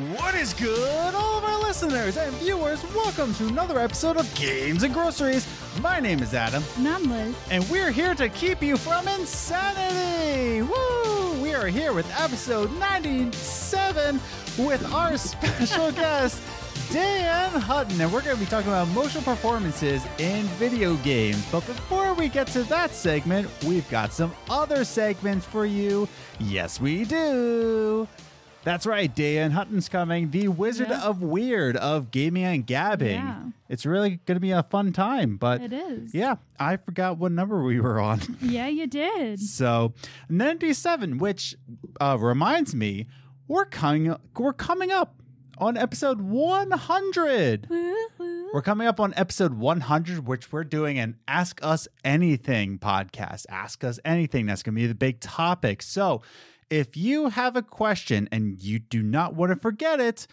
What is good, all of our listeners and viewers? Welcome to another episode of Games and Groceries. My name is Adam, And I'm Liz. and we're here to keep you from insanity. Woo! We are here with episode 97 with our special guest, Dayeanne Hutton, and we're going to be talking about emotional performances in video games. But before we get to that segment, we've got some other segments for you. Yes, we do. That's right, Dayeanne Hutton's coming, the Wizard Yeah. of Weird of gaming and gabbing. Yeah. It's really going to be a fun time, but It is. yeah, I forgot what number we were on. Yeah, you did. so 97, which uh, reminds me, we're coming we're coming up on episode 100. Woo-hoo. We're coming up on episode 100, which we're doing an Ask Us Anything podcast. Ask Us Anything. That's going to be the big topic. So if you have a question and you do not want to forget it,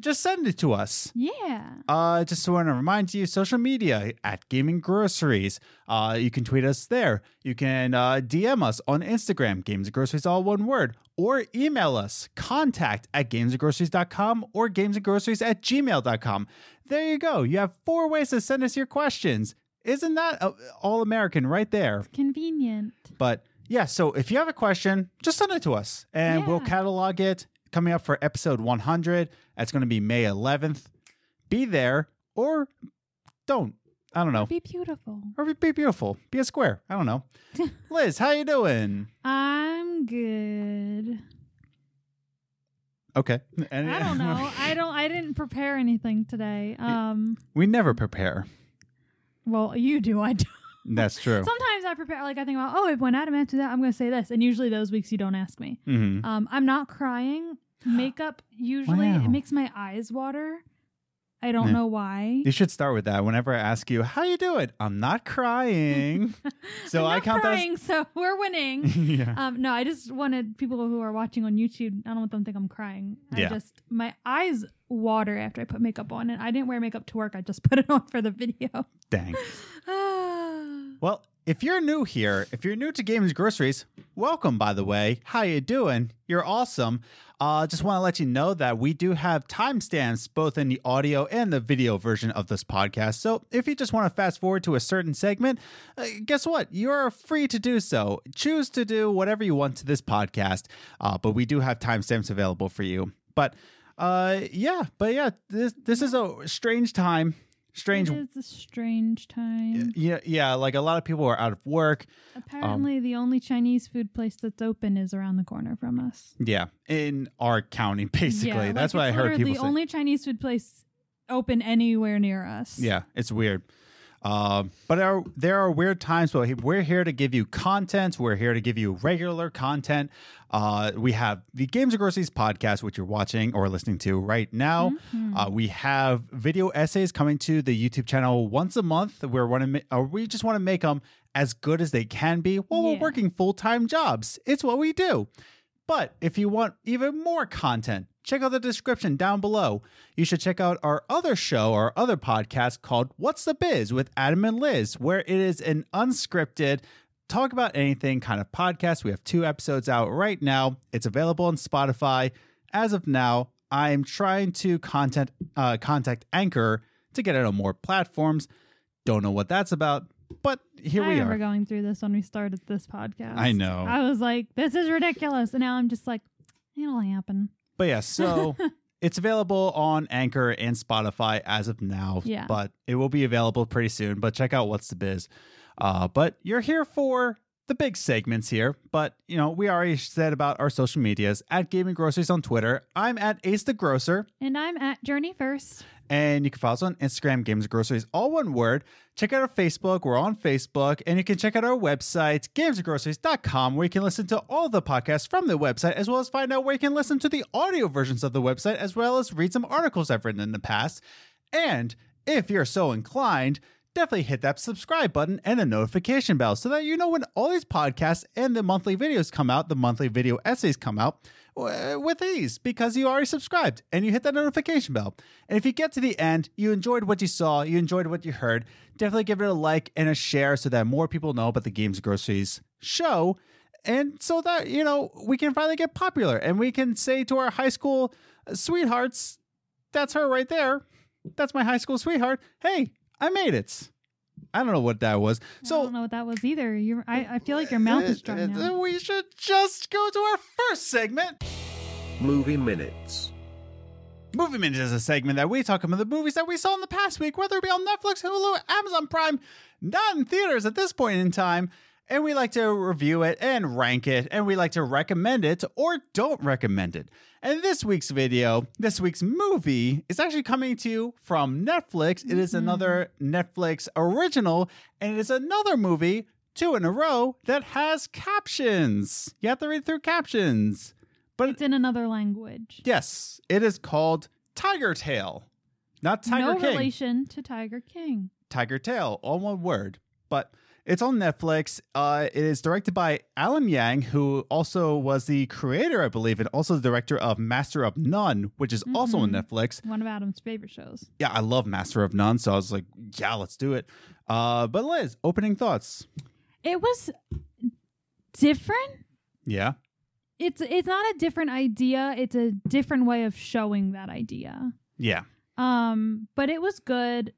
just send it to us. Yeah. Uh, just want to remind you, social media at Gaming Groceries. Uh, you can tweet us there. You can uh, DM us on Instagram, Games and Groceries, all one word, or email us, contact at gamesandgroceries.com or gamesandgroceries at gmail.com. There you go. You have four ways to send us your questions. Isn't that uh, all American right there? Convenient. But yeah, so if you have a question, just send it to us and we'll catalog it coming up for episode 100. That's going to be May 11th. Be there or don't. I don't know. Be beautiful. Or be beautiful. Be a square. I don't know. Liz, how you doing? I'm good. Okay. And- I don't know. I don't I didn't prepare anything today. Um we never prepare. well, you do. I do. That's true. Sometimes I prepare like I think about, oh, if when Adam answers that, I'm going to say this. And usually those weeks you don't ask me. hmm Um I'm not crying. Makeup usually Wow. it makes my eyes water. I don't Yeah. know why. You should start with that. Whenever I ask you, how you do it, I'm not crying. so I'm I count crying, so we're winning. yeah. Um, no, I just wanted people who are watching on YouTube. I don't want them to think I'm crying. I Yeah. just my eyes water after I put makeup on, and I didn't wear makeup to work. I just put it on for the video. Dang. Well, if you're new here, if you're new to Games Groceries, welcome by the way. How you doing? You're awesome. Uh, just want to let you know that we do have timestamps both in the audio and the video version of this podcast. So if you just want to fast forward to a certain segment, uh, guess what? You're free to do so. Choose to do whatever you want to this podcast, uh, but we do have timestamps available for you. But uh, yeah, but yeah, this this is a strange time. Strange It is a strange time. yeah, yeah. Like a lot of people are out of work. Apparently, um, the only Chinese food place that's open is around the corner from us. Yeah, in our county, basically. Yeah, That's like, what I heard people The say. only Chinese food place open anywhere near us. yeah, it's weird. Um, but are, there are weird times. But we're here to give you content. We're here to give you regular content. Uh, we have the Games and Groceries podcast, which you're watching or listening to right now. Mm-hmm. Uh, we have video essays coming to the YouTube channel once a month. We're want to, ma- uh, we just want to make them as good as they can be while we're working full time jobs. It's what we do. But if you want even more content, check out the description down below. You should check out our other show, our other podcast called What's the Biz with Adam and Liz, where it is an unscripted, talk about anything kind of podcast. We have two episodes out right now. It's available on Spotify. As of now, I'm trying to content uh, contact Anchor to get it on more platforms. Don't know what that's about, but here we are. I we remember are. going through this when we started this podcast. I know. I was like, "This is ridiculous," and now I'm just like, "It'll happen." But yeah, so it's available on Anchor and Spotify as of now. Yeah. But it will be available pretty soon. But check out what's the biz. Uh, but you're here for the big segments here. But you know, we already said about our social medias at Gaming Groceries on Twitter. I'm at Ace the Grocer. And I'm at Journey First. And you can follow us on Instagram, Games and Groceries, all one word. Check out our Facebook. We're on Facebook. And you can check out our website, gamesandgroceries.com, where you can listen to all the podcasts from the website, as well as find out where you can listen to the audio versions of the website, as well as read some articles I've written in the past. And if you're so inclined, definitely hit that subscribe button and the notification bell so that you know when all these podcasts and the monthly videos come out, the monthly video essays come out Uh, with ease because you already subscribed and you hit that notification bell. And if you get to the end, you enjoyed what you saw, you enjoyed what you heard, definitely give it a like and a share so that more people know about the Games Groceries show. and so that you know we can finally get popular and we can say to our high school sweethearts that's her right there that's my high school sweetheart hey i made it i don't know what that was I so don't know what that was either. You, I, I feel like your mouth is dry now. we should just go to our first segment Movie Minutes. Movie Minutes is a segment that we talk about the movies that we saw in the past week, whether it be on Netflix, Hulu, Amazon Prime, not in theaters at this point in time. And we like to review it and rank it, and we like to recommend it or don't recommend it. And this week's video, this week's movie, is actually coming to you from Netflix. It is mm-hmm. another Netflix original, and it is another movie, two in a row, that has captions. You have to read through captions. But It's in another language. Yes, it is called Tigertail. Not Tiger no King. No relation to Tiger King. Tigertail, all one word. But it's on Netflix. Uh, it is directed by Alan Yang, who also was the creator, I believe, and also the director of Master of None, which is also on Mhm. Netflix. One of Adam's favorite shows. Yeah, I love Master of None, so I was like, yeah, let's do it. Uh, but Liz, opening thoughts. It was different. Yeah. It's it's not a different idea. It's a different way of showing that idea. Yeah. Um, but it was good.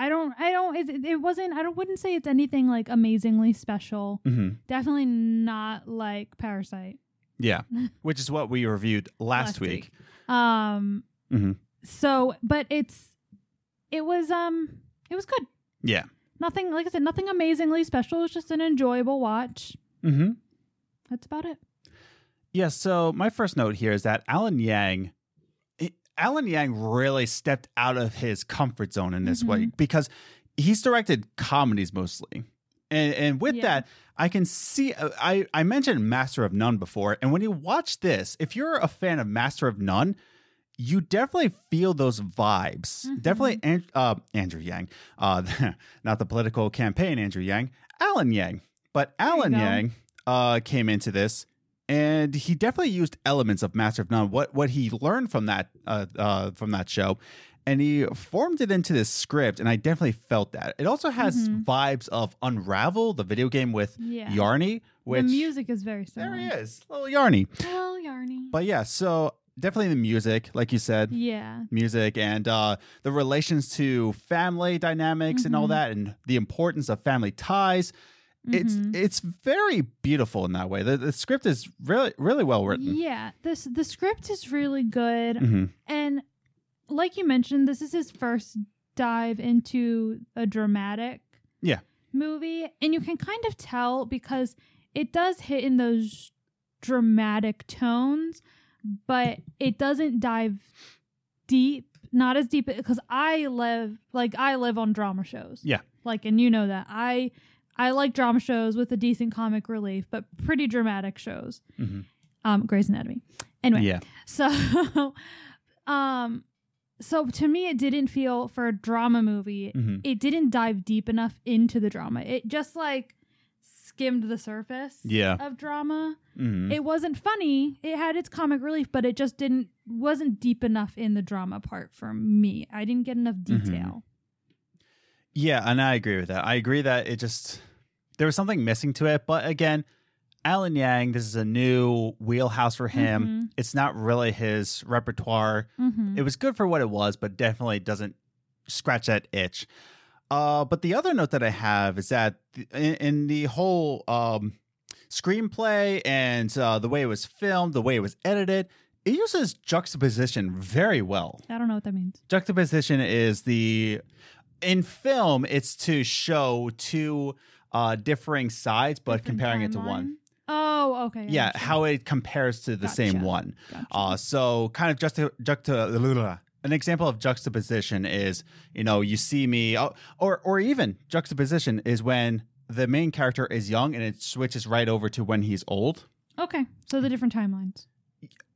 I don't. I don't. It, it wasn't. I don't. Wouldn't say it's anything like amazingly special. hmm Definitely not like Parasite Yeah. which is what we reviewed last, week. Um. Mhm. So, but it's. It was um. It was good. Yeah. Nothing like I said. Nothing amazingly special. It was just an enjoyable watch. Mm-hmm. That's about it. Yeah, so my first note here is that Alan Yang Alan Yang really stepped out of his comfort zone in this way because he's directed comedies mostly. And and with Yeah. that, I can see uh, I I mentioned Master of None before and when you watch this, if you're a fan of Master of None, you definitely feel those vibes. Mhm. Definitely uh, Andrew Yang, uh, not the political campaign Andrew Yang, Alan Yang. But Alan. Yang uh, came into this and he definitely used elements of Master of None, what what he learned from that uh, uh, from that show, and he formed it into this script. And I definitely felt that. It also has Mhm. vibes of Unravel, the video game with Yeah. Yarny, which the music is very there he is, little Yarny. Well, Yarny. But yeah, so definitely the music, like you said, yeah. music and uh, the relations to family dynamics and all Mhm. that, and the importance of family ties. It's Mhm. it's very beautiful in that way. The, the script is really really well written. Yeah, this the script is really good, hmm and like you mentioned, this is his first dive into a dramatic Yeah. movie, and you can kind of tell because it does hit in those dramatic tones, but it doesn't dive deep, not as deep because I live like I live on drama shows. Yeah. like and you know that I. I like drama shows with a decent comic relief, but pretty dramatic shows. Mhm. Um, Grey's Anatomy. Anyway, Yeah. so, um, so to me, it didn't feel for a drama movie. hmm It didn't dive deep enough into the drama. It just like skimmed the surface Yeah. of drama. hmm It wasn't funny. It had its comic relief, but it just didn't wasn't deep enough in the drama part for me. I didn't get enough Mm-hmm. detail. Yeah, and I agree with that. I agree that it just there was something missing to it. But again, Alan Yang, this is a new wheelhouse for him. Mhm. It's not really his repertoire. Mm-hmm. It was good for what it was, but definitely doesn't scratch that itch. Uh, but the other note that I have is that in, in the whole um, screenplay and uh, the way it was filmed, the way it was edited, it uses juxtaposition very well. I don't know what that means. Juxtaposition is the in film, it's to show two uh, differing sides, but Different comparing it to timeline? one. Oh, okay. Yeah, gotcha. how it compares to the same one. Gotcha. Uh, so kind of just juxta, an example of juxtaposition is you know you see me oh, or or even juxtaposition is when the main character is young and it switches right over to when he's old. okay, so the different timelines.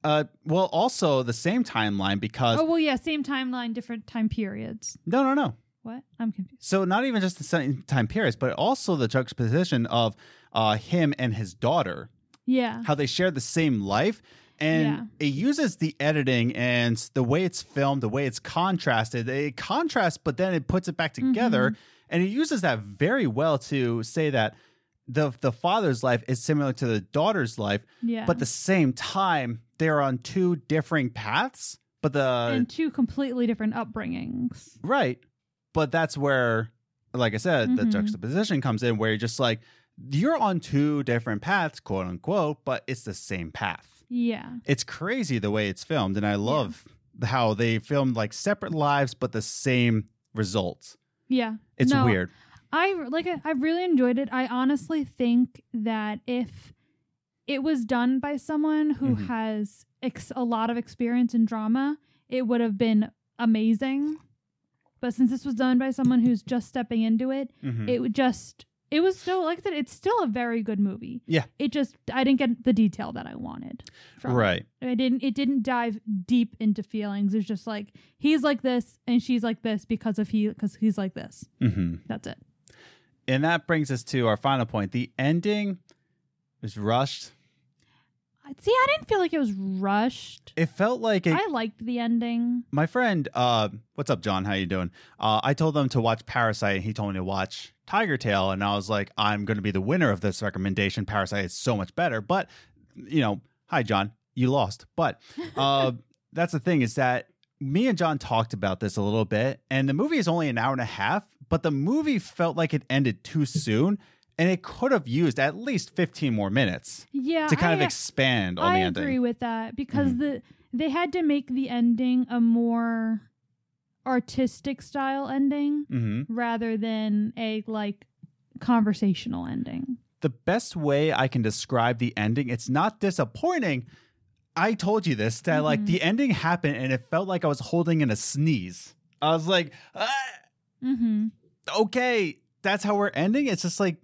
Uh, well, also the same timeline because Oh well, yeah, same timeline, different time periods. no, no, no. What? I'm confused. So not even just the same time periods, but also the juxtaposition of uh, him and his daughter, Yeah. how they share the same life. And Yeah. it uses the editing and the way it's filmed, the way it's contrasted. It contrasts, but then it puts it back together. Mm-hmm. And it uses that very well to say that the the father's life is similar to the daughter's life, Yeah. but at the same time they're on two different paths. But the and two completely different upbringings. right, but that's where, like I said, the Mhm. juxtaposition comes in, where you're just like you're on two different paths, quote unquote, but it's the same path. Yeah. It's crazy the way it's filmed, and I love how they filmed like separate lives but the same results. Yeah. It's No, weird. I like. I really enjoyed it. I honestly think that if it was done by someone who Mhm. has ex- a lot of experience in drama, it would have been amazing. But since this was done by someone who's just stepping into it, Mhm. it would just it was still like I said, it's still a very good movie. Yeah. It just I didn't get the detail that I wanted. From it. right. I didn't it didn't dive deep into feelings. It's just like he's like this and she's like this because of he because he's like this. hmm That's it. And that brings us to our final point. The ending was rushed. See, I didn't feel like it was rushed. It felt like it, I liked the ending. my friend, uh, what's up, John? How you doing? Uh, I told them to watch Parasite, and he told me to watch Tigertail, and I was like, I'm going to be the winner of this recommendation. Parasite is so much better, but you know, hi, John, you lost. But uh, that's the thing is that me and John talked about this a little bit, and the movie is only an hour and a half, but the movie felt like it ended too soon. And it could have used at least 15 more minutes Yeah, to kind of expand on I the ending. I agree with that because Mhm. the they had to make the ending a more artistic style ending hmm rather than a like conversational ending. the best way I can describe the ending, it's not disappointing. I told you this that like Mhm. the ending happened and it felt like I was holding in a sneeze. I was like, ah, Mm-hmm. okay, that's how we're ending. It's just like,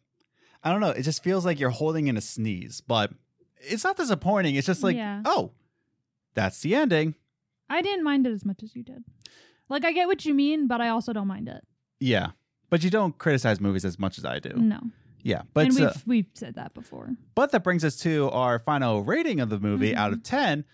I don't know. It just feels like you're holding in a sneeze, but it's not disappointing. It's just like, Yeah. oh, that's the ending. I didn't mind it as much as you did. Like I get what you mean, but I also don't mind it. Yeah. But you don't criticize movies as much as I do. No, Yeah. But and we've uh, we've said that before. But that brings us to our final rating of the movie out Mm-hmm. of 10,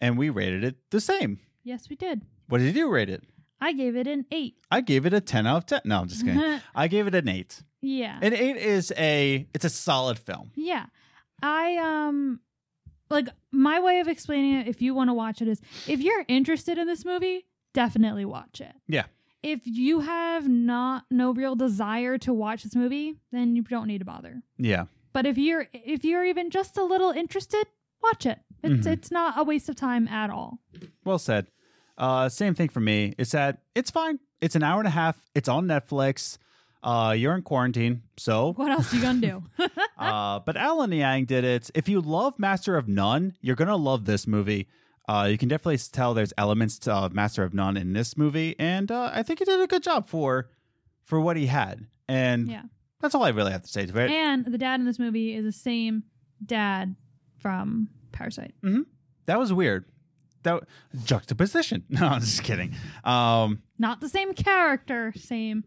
and we rated it the same. Yes, we did. What did you rate it? I gave it an eight. I gave it a 10 out of 10. No, I'm just kidding. I gave it an 8. Yeah. An 8 is a it's a solid film. Yeah. I um like my way of explaining it if you want to watch it is if you're interested in this movie, definitely watch it. Yeah. If you have not no real desire to watch this movie, then you don't need to bother. Yeah. But if you're if you're even just a little interested, watch it. It's Mhm. it's not a waste of time at all. Well said. Uh same thing for me. It's that it's fine. It's an hour and a half. It's on Netflix. Uh you're in quarantine. So What else you gonna do? uh, but Alan Yang did it. If you love Master of None, you're gonna love this movie. Uh, you can definitely tell there's elements to uh, Master of None in this movie, and uh, I think he did a good job for for what he had. And yeah. that's all I really have to say to it. And the dad in this movie is the same dad from Parasite. Mm-hmm. that was weird. That juxtaposition. No, I'm just kidding. Um, not the same character, same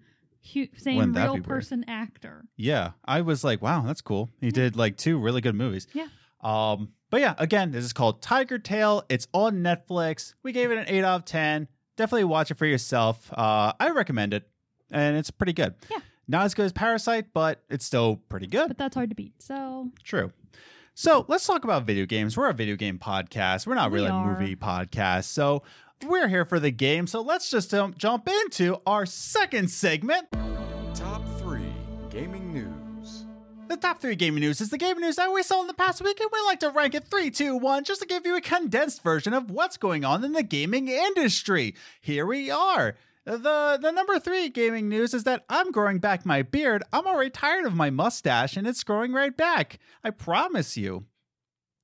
hu- same Wouldn't that real be weird? person actor. yeah, I was like, wow, that's cool. He did like two really good movies. Yeah. Um, but yeah, again, this is called Tigertail. It's on Netflix. We gave it an eight out of ten. Definitely watch it for yourself. Uh, I recommend it, and it's pretty good. Yeah. Not as good as Parasite, but it's still pretty good. But that's hard to beat. So True. So let's talk about video games. We're a video game podcast. We're not We really a are. movie podcast. So we're here for the game. So let's just um, jump into our second segment. Top 3 Gaming News. The top three gaming news is the gaming news that we saw in the past week, and we like to rank it three, two, one, just to give you a condensed version of what's going on in the gaming industry. Here we are. The the number three gaming news is that I'm growing back my beard. I'm already tired of my mustache, and it's growing right back. I promise you.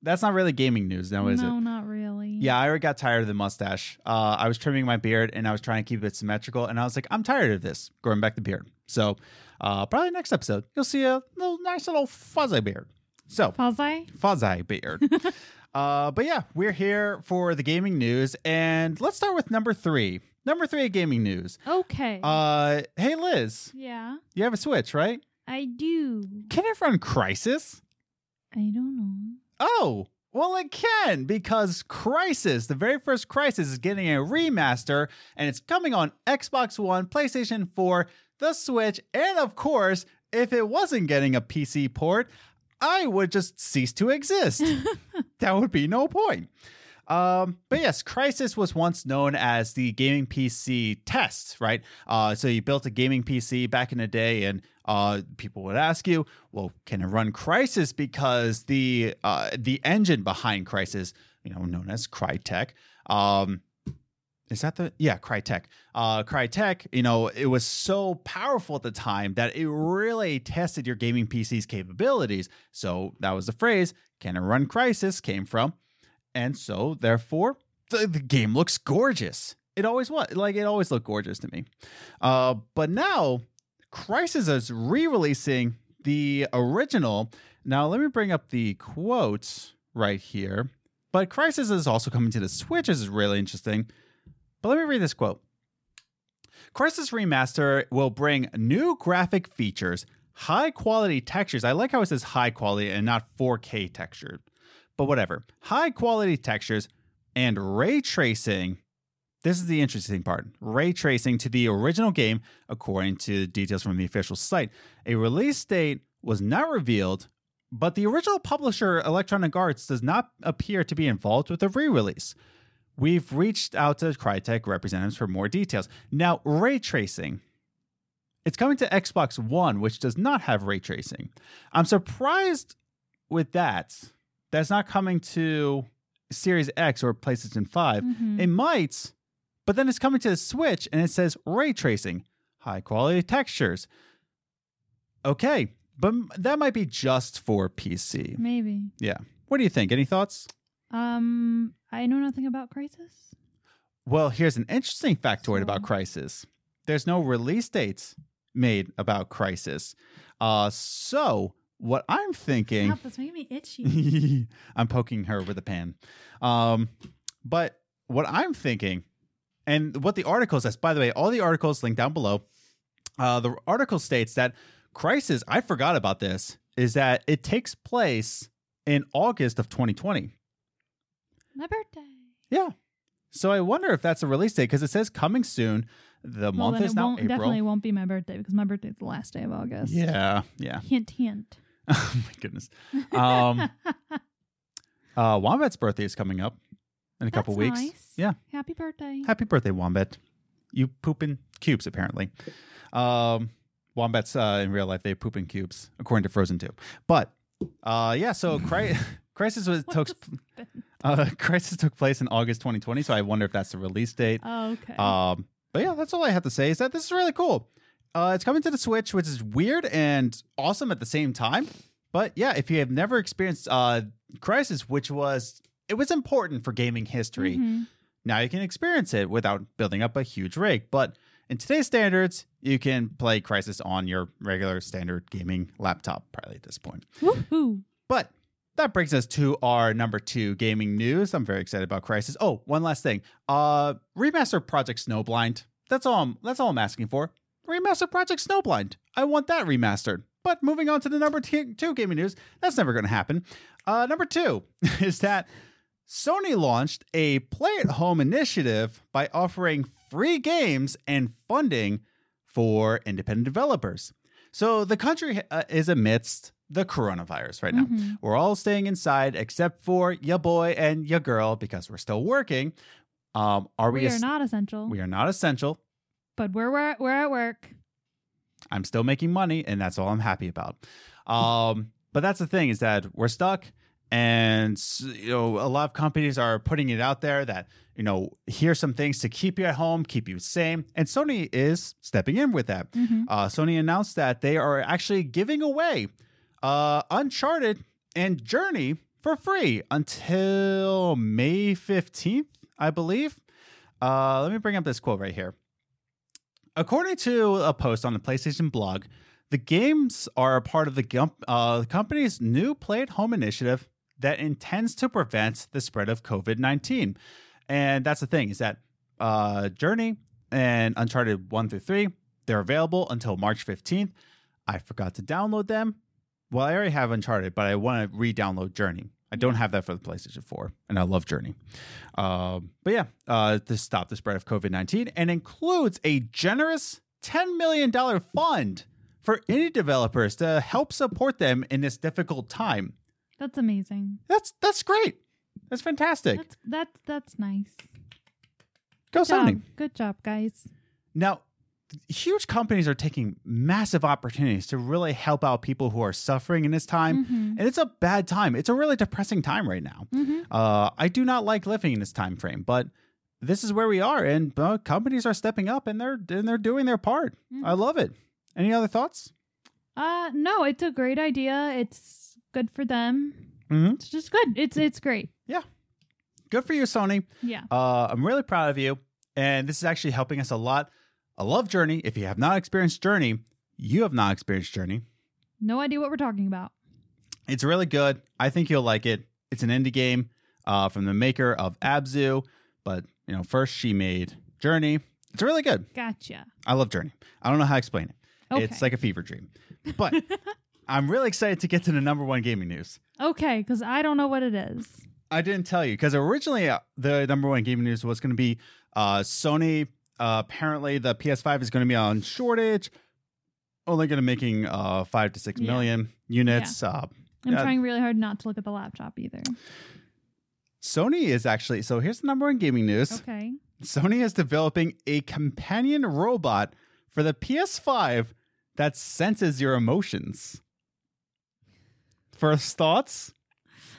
That's not really gaming news now, is no, it? No, not really. Yeah, I already got tired of the mustache. Uh, I was trimming my beard and I was trying to keep it symmetrical, and I was like, I'm tired of this, growing back the beard. So, uh, probably next episode, you'll see a little nice little fuzzy beard. So, Fuzzy. fuzzy beard. uh, but yeah, we're here for the gaming news, and let's start with number three. Number three gaming news. Okay. Uh, hey Liz, yeah, you have a Switch, right? I do. Can it run Crysis? I don't know. Oh, well, it can because Crysis, the very first Crysis, is getting a remaster and it's coming on Xbox One, PlayStation 4, the Switch, and of course, if it wasn't getting a PC port, I would just cease to exist. that would be no point. Um, but yes, Crysis was once known as the gaming PC test, right? Uh, so you built a gaming PC back in the day, and uh, people would ask you, "Well, can it run Crysis?" Because the uh, the engine behind Crysis, you know, known as Crytek, um, is that the yeah Crytek? Uh, Crytek, you know, it was so powerful at the time that it really tested your gaming PC's capabilities. So that was the phrase "Can it run Crysis?" came from, and so therefore the, the game looks gorgeous. It always was like it always looked gorgeous to me. Uh, but now Crysis is re-releasing the original. Now let me bring up the quotes right here. But Crysis is also coming to the Switch, which is really interesting. But let me read this quote. Crysis Remaster will bring new graphic features, high quality textures. I like how it says high quality and not 4K texture, but whatever. High quality textures and ray tracing. This is the interesting part. Ray tracing to the original game, according to details from the official site. A release date was not revealed, but the original publisher, Electronic Arts, does not appear to be involved with the re release. We've reached out to Crytek representatives for more details. Now, ray tracing. It's coming to Xbox One, which does not have ray tracing. I'm surprised with that. That's not coming to Series X or PlayStation 5. Mhm. It might, but then it's coming to the Switch and it says ray tracing, high quality textures. Okay, but that might be just for PC. Maybe. Yeah. What do you think? Any thoughts? Um, I know nothing about Crysis. Well, here's an interesting factoid about Crysis. There's no release dates made about Crysis. Uh, so what I'm thinking, Stop, that's making me itchy. I'm poking her with a pan. Um, but what I'm thinking, and what the article says, by the way, all the articles linked down below. Uh, the article states that Crysis, I forgot about this, is that it takes place in August of 2020. My birthday. Yeah. So I wonder if that's a release date because it says coming soon. The well, month is now April. definitely won't be my birthday because my birthday is the last day of August. Yeah, yeah. Hint, hint. oh my goodness. Um, uh, Wombat's birthday is coming up in a couple That's weeks. nice. Yeah. Happy birthday. Happy birthday, Wombat. You poop in cubes, apparently. Um, Wombats uh, in real life, they poop in cubes, according to Frozen 2. But uh, yeah, so Cry- Crysis was took uh, Crysis took place in August 2020, so I wonder if that's the release date. Oh, okay. Um, but yeah, that's all I have to say is that this is really cool. Uh, it's coming to the Switch, which is weird and awesome at the same time. But yeah, if you have never experienced uh, Crysis, which was it was important for gaming history, Mhm. now you can experience it without building up a huge rig. But in today's standards, you can play Crysis on your regular standard gaming laptop, probably at this point. Woohoo. But that brings us to our number two gaming news. I'm very excited about Crysis. Oh, one last thing. Uh remaster Project Snowblind. That's all I'm that's all I'm asking for. Remaster Project Snowblind. I want that remastered. But moving on to the number two gaming news, that's never going to happen. Uh, number two is that Sony launched a play at home initiative by offering free games and funding for independent developers. So the country uh, is amidst the coronavirus right now. Mhm. We're all staying inside except for your boy and your girl because we're still working. Um, are we? We are es- not essential, we are not essential. but we're, we're we're at work. I'm still making money, and that's all I'm happy about. Um, but that's the thing is that we're stuck, and you know a lot of companies are putting it out there that you know here's some things to keep you at home, keep you sane, and Sony is stepping in with that. Mhm. Uh, Sony announced that they are actually giving away uh, Uncharted and Journey for free until May 15th, I believe. Uh, let me bring up this quote right here. According to a post on the PlayStation blog, the games are a part of the uh, the company's new Play at Home initiative that intends to prevent the spread of COVID 19. And that's the thing is that uh, Journey and Uncharted 1 through 3, they're available until March 15th. I forgot to download them. Well, I already have Uncharted, but I want to re download Journey. I don't have that for the PlayStation 4, and I love Journey. Um, but yeah, uh, to stop the spread of COVID 19 and includes a generous $10 million fund for indie developers to help support them in this difficult time. That's amazing. That's that's great. That's fantastic. That's that's that's nice. Go Job. Sony. Good job, guys. Now, huge companies are taking massive opportunities to really help out people who are suffering in this time. Mhm. And it's a bad time. It's a really depressing time right now. Mhm. Uh, I do not like living in this time frame, but this is where we are, and uh, companies are stepping up and they're and they're doing their part. Mhm. I love it. Any other thoughts? Uh no, it's a great idea. It's good for them. Mm-hmm. It's just good. It's it's great. Yeah. Good for you, Sony. Yeah. Uh, I'm really proud of you, and this is actually helping us a lot. I love Journey. If you have not experienced Journey, you have not experienced Journey. No idea what we're talking about. It's really good. I think you'll like it. It's an indie game uh, from the maker of Abzu, but you know, first she made Journey. It's really good. Gotcha. I love Journey. I don't know how to explain it. Okay. It's like a fever dream. But I'm really excited to get to the number one gaming news. Okay, because I don't know what it is. I didn't tell you because originally uh, the number one gaming news was going to be uh, Sony. Uh, apparently, the PS5 is going to be on shortage, only going to making uh, five to six Yeah. million units. Uh, I'm Yeah. trying really hard not to look at the laptop either. Sony is actually so. Here's the number one gaming news. Okay. Sony is developing a companion robot for the PS5 that senses your emotions. First thoughts?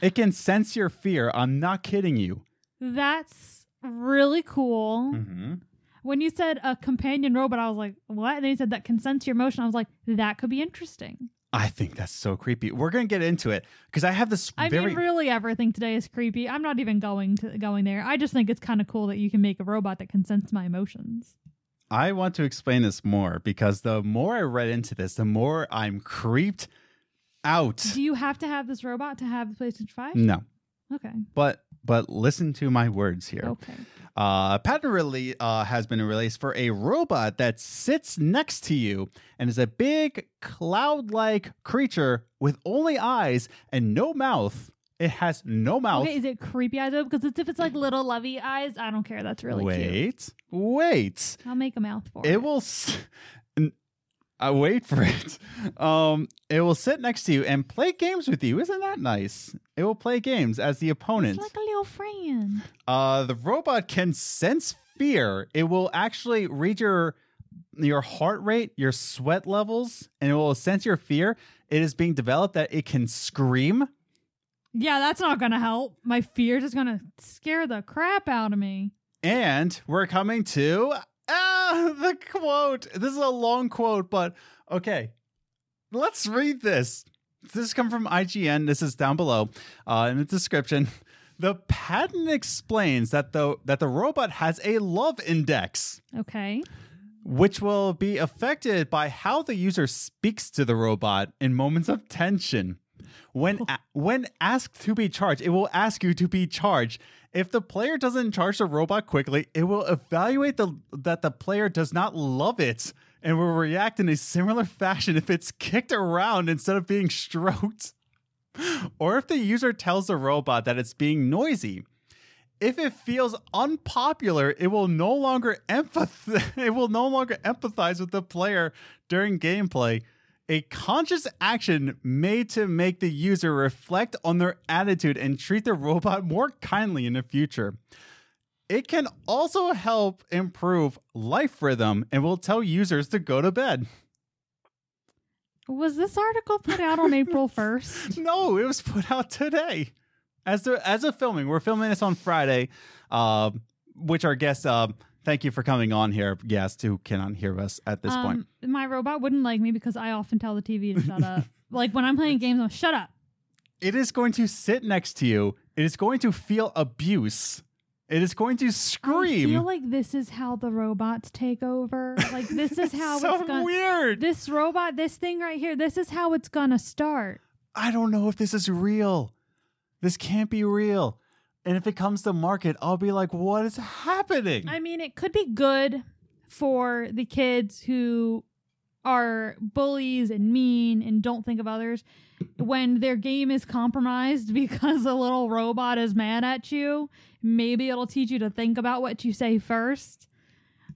It can sense your fear. I'm not kidding you. That's really cool. Mm-hmm. When you said a companion robot, I was like, what? And then you said that can sense your emotion. I was like, that could be interesting. I think that's so creepy. We're gonna get into it because I have this I very. mean, really, everything today is creepy. I'm not even going to going there. I just think it's kind of cool that you can make a robot that can sense my emotions. I want to explain this more because the more I read into this, the more I'm creeped out. Do you have to have this robot to have the PlayStation 5? No, Okay. but but listen to my words here. Okay. Uh, patent really uh, has been released for a robot that sits next to you and is a big cloud-like creature with only eyes and no mouth. It has no mouth. Okay, is it creepy eyes though? Because it's, if it's like little lovey eyes, I don't care. That's really cute. wait, wait. I'll make a mouth for it. It will. S- I wait for it. Um, it will sit next to you and play games with you. Isn't that nice? It will play games as the opponent. It's like a little friend. Uh, the robot can sense fear. It will actually read your your heart rate, your sweat levels, and it will sense your fear. It is being developed that it can scream. Yeah, that's not gonna help. My fear is gonna scare the crap out of me. And we're coming to ah the quote. This is a long quote, but okay. Let's read this. This comes from IGN. This is down below uh, in the description. The patent explains that the that the robot has a love index. Okay. which will be affected by how the user speaks to the robot in moments of tension. When a- when asked to be charged, it will ask you to be charged. If the player doesn't charge the robot quickly, it will evaluate the that the player does not love it and will react in a similar fashion if it's kicked around instead of being stroked. Or if the user tells the robot that it's being noisy, if it feels unpopular, it will no longer empath- it will no longer empathize with the player during gameplay. A conscious action made to make the user reflect on their attitude and treat the robot more kindly in the future. It can also help improve life rhythm and will tell users to go to bed. Was this article put out on April 1st? No, it was put out today. As the as of filming, we're filming this on Friday. Uh, which our guests, uh, thank you for coming on here, guests who cannot hear us at this point. Um, my robot wouldn't like me because I often tell the TV to shut up. like when I'm playing games, I'm shut up. It is going to sit next to you. It is going to feel abuse. It is going to scream. I feel like this is how the robots take over. Like this is how so it's gonna. weird. This robot, this thing right here, this is how it's gonna start. I don't know if this is real. This can't be real. And if it comes to market, I'll be like, what is happening? I mean, it could be good for the kids who are bullies and mean and don't think of others when their game is compromised because a little robot is mad at you. Maybe it'll teach you to think about what you say first.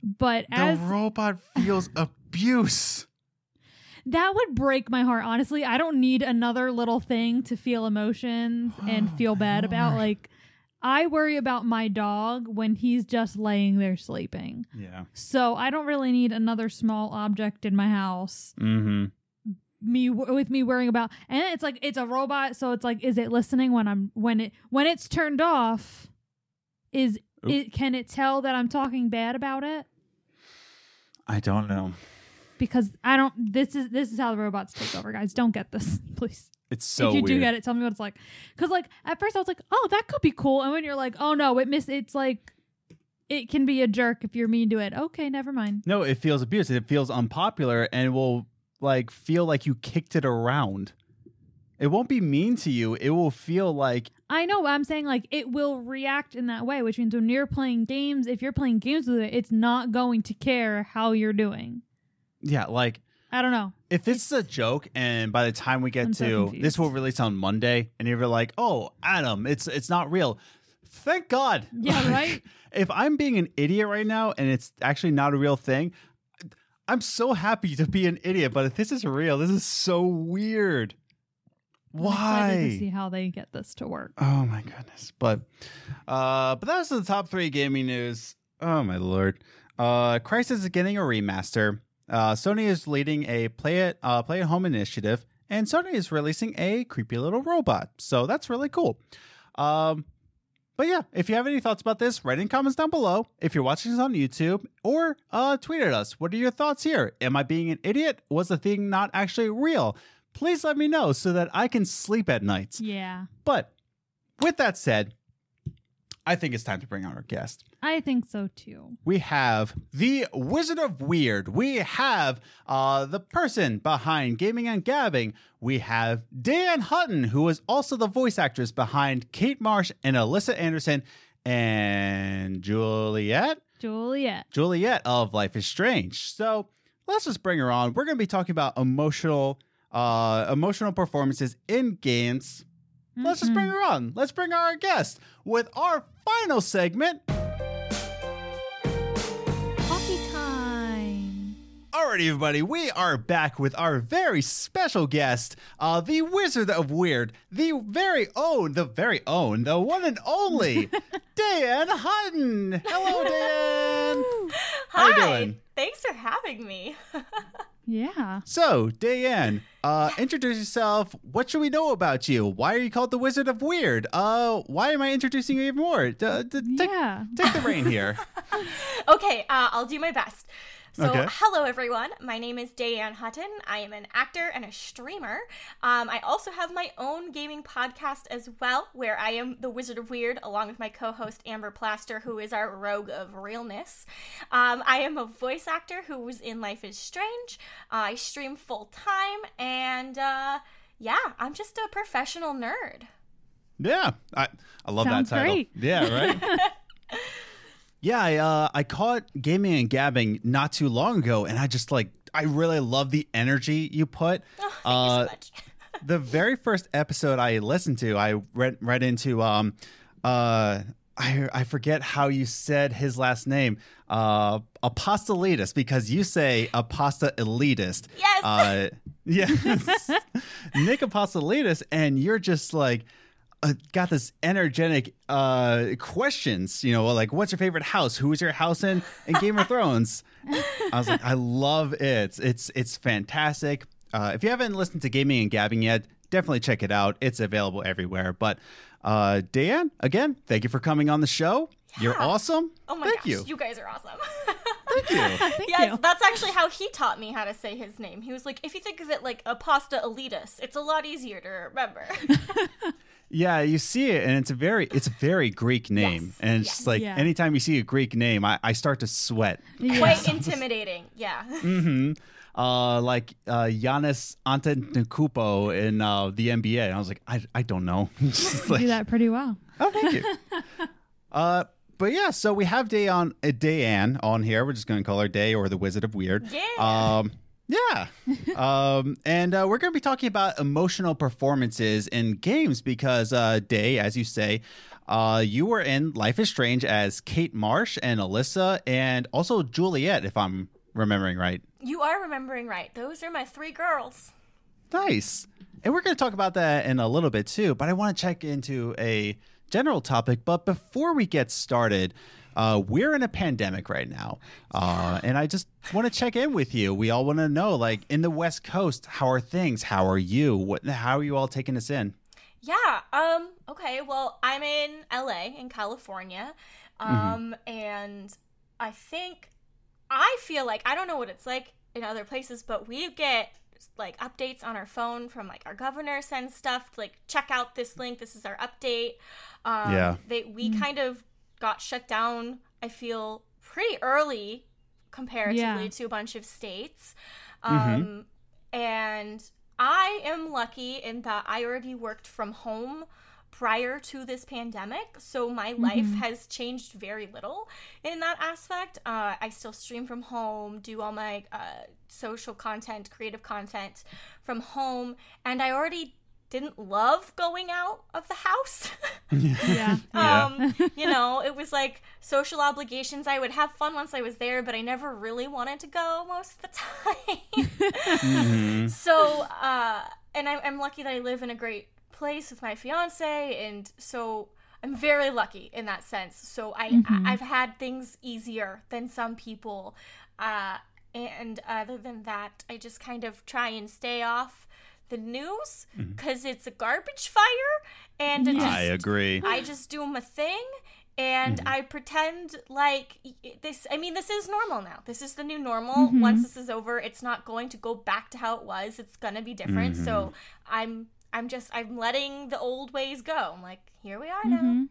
But as. the as robot feels abuse. that would break my heart. Honestly, I don't need another little thing to feel emotions and oh, feel bad about. Like, I worry about my dog when he's just laying there sleeping. Yeah. So I don't really need another small object in my house. Mm-hmm. Me with me worrying about, and it's like it's a robot, so it's like, is it listening when I'm when it when it's turned off? Is Oop. it can it tell that I'm talking bad about it? I don't know. Because I don't. This is this is how the robots take over, guys. Don't get this, please. It's so if you do get it, tell me what it's like. Because like at first I was like, oh, that could be cool, and when you're like, oh no, it miss. It's like it can be a jerk if you're mean to it. Okay, never mind. No, it feels abusive. It feels unpopular and will like feel like you kicked it around. It won't be mean to you. It will feel like I know, I'm saying like it will react in that way, which means when you're playing games, if you're playing games with it, it's not going to care how you're doing. Yeah, like I don't know. if this is a joke and by the time we get I'm so to confused. this will release on Monday and you're like, "Oh, Adam, it's it's not real." Thank God. Yeah, Like, right? If I'm being an idiot right now and it's actually not a real thing, I'm so happy to be an idiot, but if this is real, this is so weird. I'm excited to Why? see how they get this to work. Oh my goodness. But uh but that was the top three gaming news. Oh my lord. Uh Crysis is getting a remaster. Uh Sony is leading a play it uh play at home initiative, and Sony is releasing a creepy little robot. So that's really cool. Um but yeah, if you have any thoughts about this, write in comments down below. If you're watching this on YouTube, or uh, tweet at us. What are your thoughts here? Am I being an idiot? Was the thing not actually real? Please let me know so that I can sleep at night. Yeah, But with that said, I think it's time to bring on our guest. I think so too. We have the Wizard of Weird. We have uh, the person behind Gaming and Gabbing. We have Dayeanne Hutton, who is also the voice actress behind Kate Marsh and Alyssa Anderson and Juliet. Juliet. Juliet of Life is Strange. So let's just bring her on. We're going to be talking about emotional, uh, emotional performances in games. Let's just bring her on. Let's bring our guest with our final segment. Coffee time. Alrighty, everybody, we are back with our very special guest, uh, the Wizard of Weird, the very own, the very own, the one and only Dayeanne Hutton. Hello, Dan. How you Hi. doing? Thanks for having me. Yeah. So, Diane, uh, introduce yourself. What should we know about you? Why are you called the Wizard of Weird? Uh, why am I introducing you even more? D- d- take, Yeah. take the reign here. okay, uh, I'll do my best. So, Okay. hello everyone. My name is Dayeanne Hutton. I am an actor and a streamer. Um, I also have my own gaming podcast as well, where I am the Wizard of Weird, along with my co-host Amber Plaster, who is our rogue of realness. Um, I am a voice actor who was in Life is Strange. Uh, I stream full time, and uh, yeah, I'm just a professional nerd. Yeah, I I love Sounds that title. great. Yeah, right. yeah, I uh, I caught gaming and gabbing not too long ago, and I just like I really love the energy you put. Oh, thank Uh, you so much. the very first episode I listened to, I read right into um uh I I forget how you said his last name. Uh Apostolides because you say apostolitis. elitist. Yes. Uh yes. Nick Apostolides and you're just like uh, got this energetic uh questions, you know, like what's your favorite house? Who is your house in in Game of Thrones? I was like, I love it. It's it's fantastic. Uh, if you haven't listened to Gaming and Gabbing yet, definitely check it out. It's available everywhere. But uh, Dan, again, thank you for coming on the show. You're awesome. Oh my thank gosh, you. guys are awesome. Thank you. Thank yes, you. that's actually how he taught me how to say his name. He was like, if you think of it like a pasta elitis, it's a lot easier to remember. Yeah, you see it, and it's a very it's a very Greek name, Yes, and it's yes. just like Yeah. anytime you see a Greek name, I, I start to sweat. Yeah. Quite intimidating. Yeah. Mm-hmm. Uh, like uh, Giannis Antetokounmpo in uh, the NBA. And I was like, I, I don't know. Just You do that pretty well. Oh, thank you. uh, but yeah, so we have Day on uh, Dayeanne on here. We're just going to call her Day or the Wizard of Weird. Yeah. Um, yeah. um, and uh, we're going to be talking about emotional performances in games because uh, Day, as you say, uh, you were in Life is Strange as Kate Marsh and Alyssa, and also Juliet, if I'm remembering right. You are remembering right. Those are my three girls. Nice. And we're going to talk about that in a little bit too, but I want to check into a general topic. But before we get started, uh, we're in a pandemic right now. Uh, and I just want to check in with you. We all want to know, like, in the West Coast, how are things? How are you? What, how are you all taking this in? Yeah. Um. Okay. Well, I'm in LA in California, um, and I think I feel like I don't know what it's like in other places, but we get like updates on our phone from like our governor sends stuff like check out this link. This is our update. Um, Yeah. They we kind of got shut down. I feel pretty early comparatively Yeah. to a bunch of states. Um, and I am lucky in that I already worked from home prior to this pandemic, so my life has changed very little in that aspect. Uh, I still stream from home, do all my uh, social content, creative content from home, and I already didn't love going out of the house. Yeah. Yeah. um, you know, it was like social obligations. I would have fun once I was there, but I never really wanted to go most of the time. Mhm. so, uh, and I'm, I'm lucky that I live in a great place with my fiance, and so I'm very lucky in that sense. So I, I I've had things easier than some people, uh, and other than that, I just kind of try and stay off the news mm-hmm. because it's a garbage fire, and it Yes. just, I agree. I just do my thing and mm-hmm. I pretend like this. I mean, this is normal now. This is the new normal. Mm-hmm. Once this is over, it's not going to go back to how it was. It's gonna be different. So I'm, I'm just, I'm letting the old ways go. I'm like, here we are now.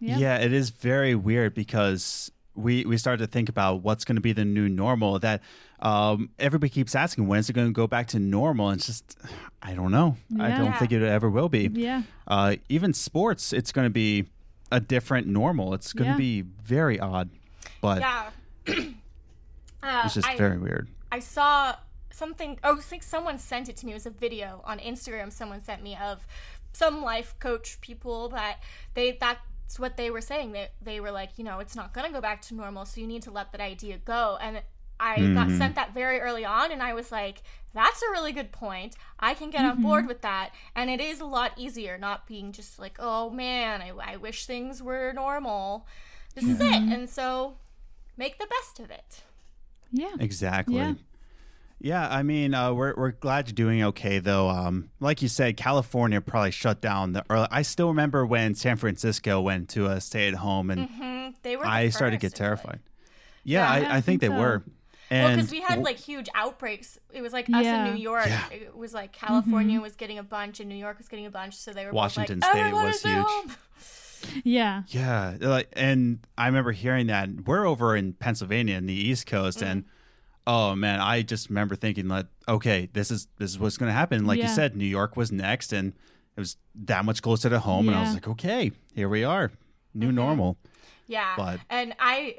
Yep. Yeah, it is very weird because we we started to think about what's going to be the new normal. That um, everybody keeps asking when is it going to go back to normal, and it's just I don't know. I don't think it ever will be. Yeah. Uh, even sports, it's going to be a different normal. It's going to Yeah. be very odd, but Yeah. uh, it's just I, very weird. I saw something. Oh, I think someone sent it to me. It was a video on Instagram. Someone sent me of some life coach people that they that's what they were saying. They they were like, you know, it's not gonna go back to normal, so you need to let that idea go. And I got Mhm. sent that very early on, and I was like, that's a really good point. I can get on board with that, and it is a lot easier not being just like, oh man, I, I wish things were normal. This is it, and so make the best of it. Yeah. Exactly. Yeah. Yeah, I mean, uh, we're we're glad you're doing okay, though. Um, like you said, California probably shut down the early. I still remember when San Francisco went to a stay at home, and hmm They were. I started to get first to terrified. Yeah, Yeah, I, I I think they so. were. Well, because we had like huge outbreaks. It was like us Yeah. in New York. Yeah. It was like California was getting a bunch and New York was getting a bunch. So they were Washington both like, State was huge. Yeah. yeah, like, and I remember hearing that. We're over in Pennsylvania in the East Coast, and oh man, I just remember thinking like, okay, this is this is what's going to happen. Like you said, New York was next, and it was that much closer to home, and I was like, okay, here we are, new mm-hmm. normal. Yeah, But- and I,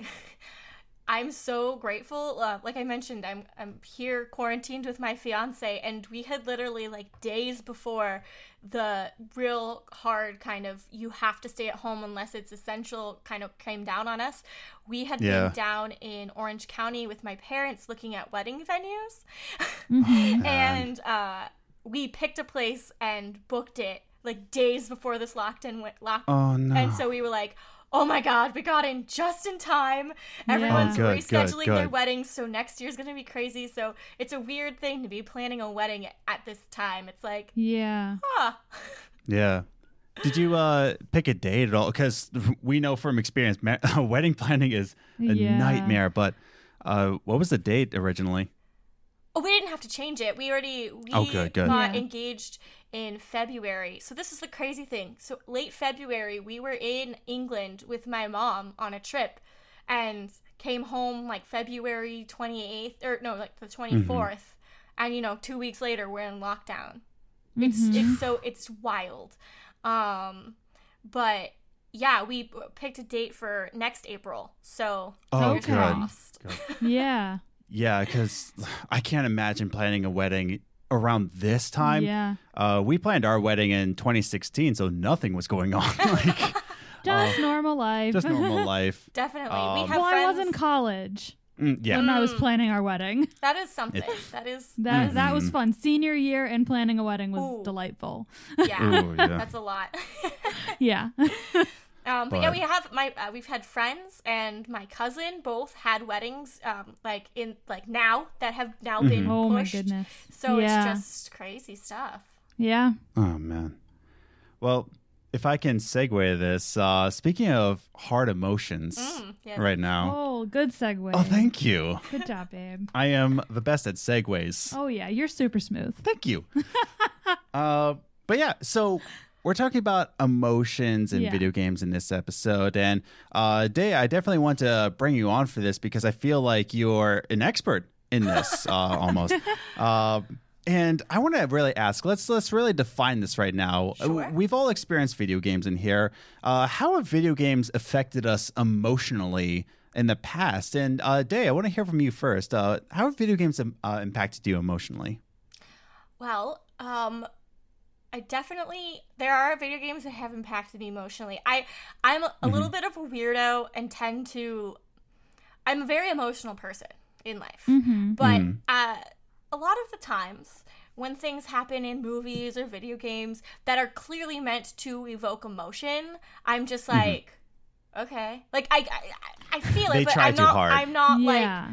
I'm so grateful. Uh, like I mentioned, I'm I'm here quarantined with my fiance, and we had literally like days before the real hard kind of you have to stay at home unless it's essential kind of came down on us. We had Yeah. been down in Orange County with my parents looking at wedding venues, Mm-hmm. and uh, we picked a place and booked it like days before this lockdown went lock Oh no. and so we were like, oh my God, we got in just in time. Everyone's Oh, good, good, rescheduling their weddings, so next year's to be crazy. So it's a weird thing to be planning a wedding at this time. It's like, Yeah. ah. Yeah. Did you uh pick a date at all? Because we know from experience, ma- wedding planning is a Yeah. nightmare. But uh, what was the date originally? Oh, we didn't have to change it. We already we Oh, good, good. got Yeah. engaged in February. So this is the crazy thing. So late February, we were in England with my mom on a trip and came home like February 28th or no, like the 24th. And you know, 2 weeks later we're in lockdown. It's it's so it's wild. Um but yeah, we picked a date for next April. So Oh, fingers good. Yeah. Yeah, because I can't imagine planning a wedding around this time. Yeah. Uh, we planned our wedding in 2016, so nothing was going on. like Just normal life. just normal life. Definitely. we Um, have well, I was in college. Mm, yeah. when I was planning our wedding. That is something. that is That that Mm-hmm. was fun. Senior year and planning a wedding was Ooh. delightful. yeah. Ooh, yeah. That's a lot. yeah. Um, but yeah, we have my uh, we've had friends and my cousin both had weddings um, like in like now that have now been oh my goodness. So yeah. it's just crazy stuff. yeah. Oh man. Well, if I can segue this, uh, speaking of hard emotions Mm, yes. right now. Oh, good segue. Oh, thank you. Good job, babe. I am the best at segues. Oh yeah, you're super smooth. Thank you. uh, but yeah, so we're talking about emotions in Yeah. video games in this episode, and uh, Day, I definitely want to bring you on for this because I feel like you're an expert in this uh, almost. Uh, and I want to really ask. Let's let's really define this right now. Sure. We've all experienced video games in here. Uh, how have video games affected us emotionally in the past? And uh, Day, I want to hear from you first. Uh, how have video games um, uh, impacted you emotionally? Well, um, I definitely there are video games that have impacted me emotionally. I I'm a, a little bit of a weirdo and tend to I'm a very emotional person in life. Mm-hmm. But uh, a lot of the times when things happen in movies or video games that are clearly meant to evoke emotion, I'm just like, okay, like I I, I feel They it, but try I'm too not. hard. I'm not like yeah.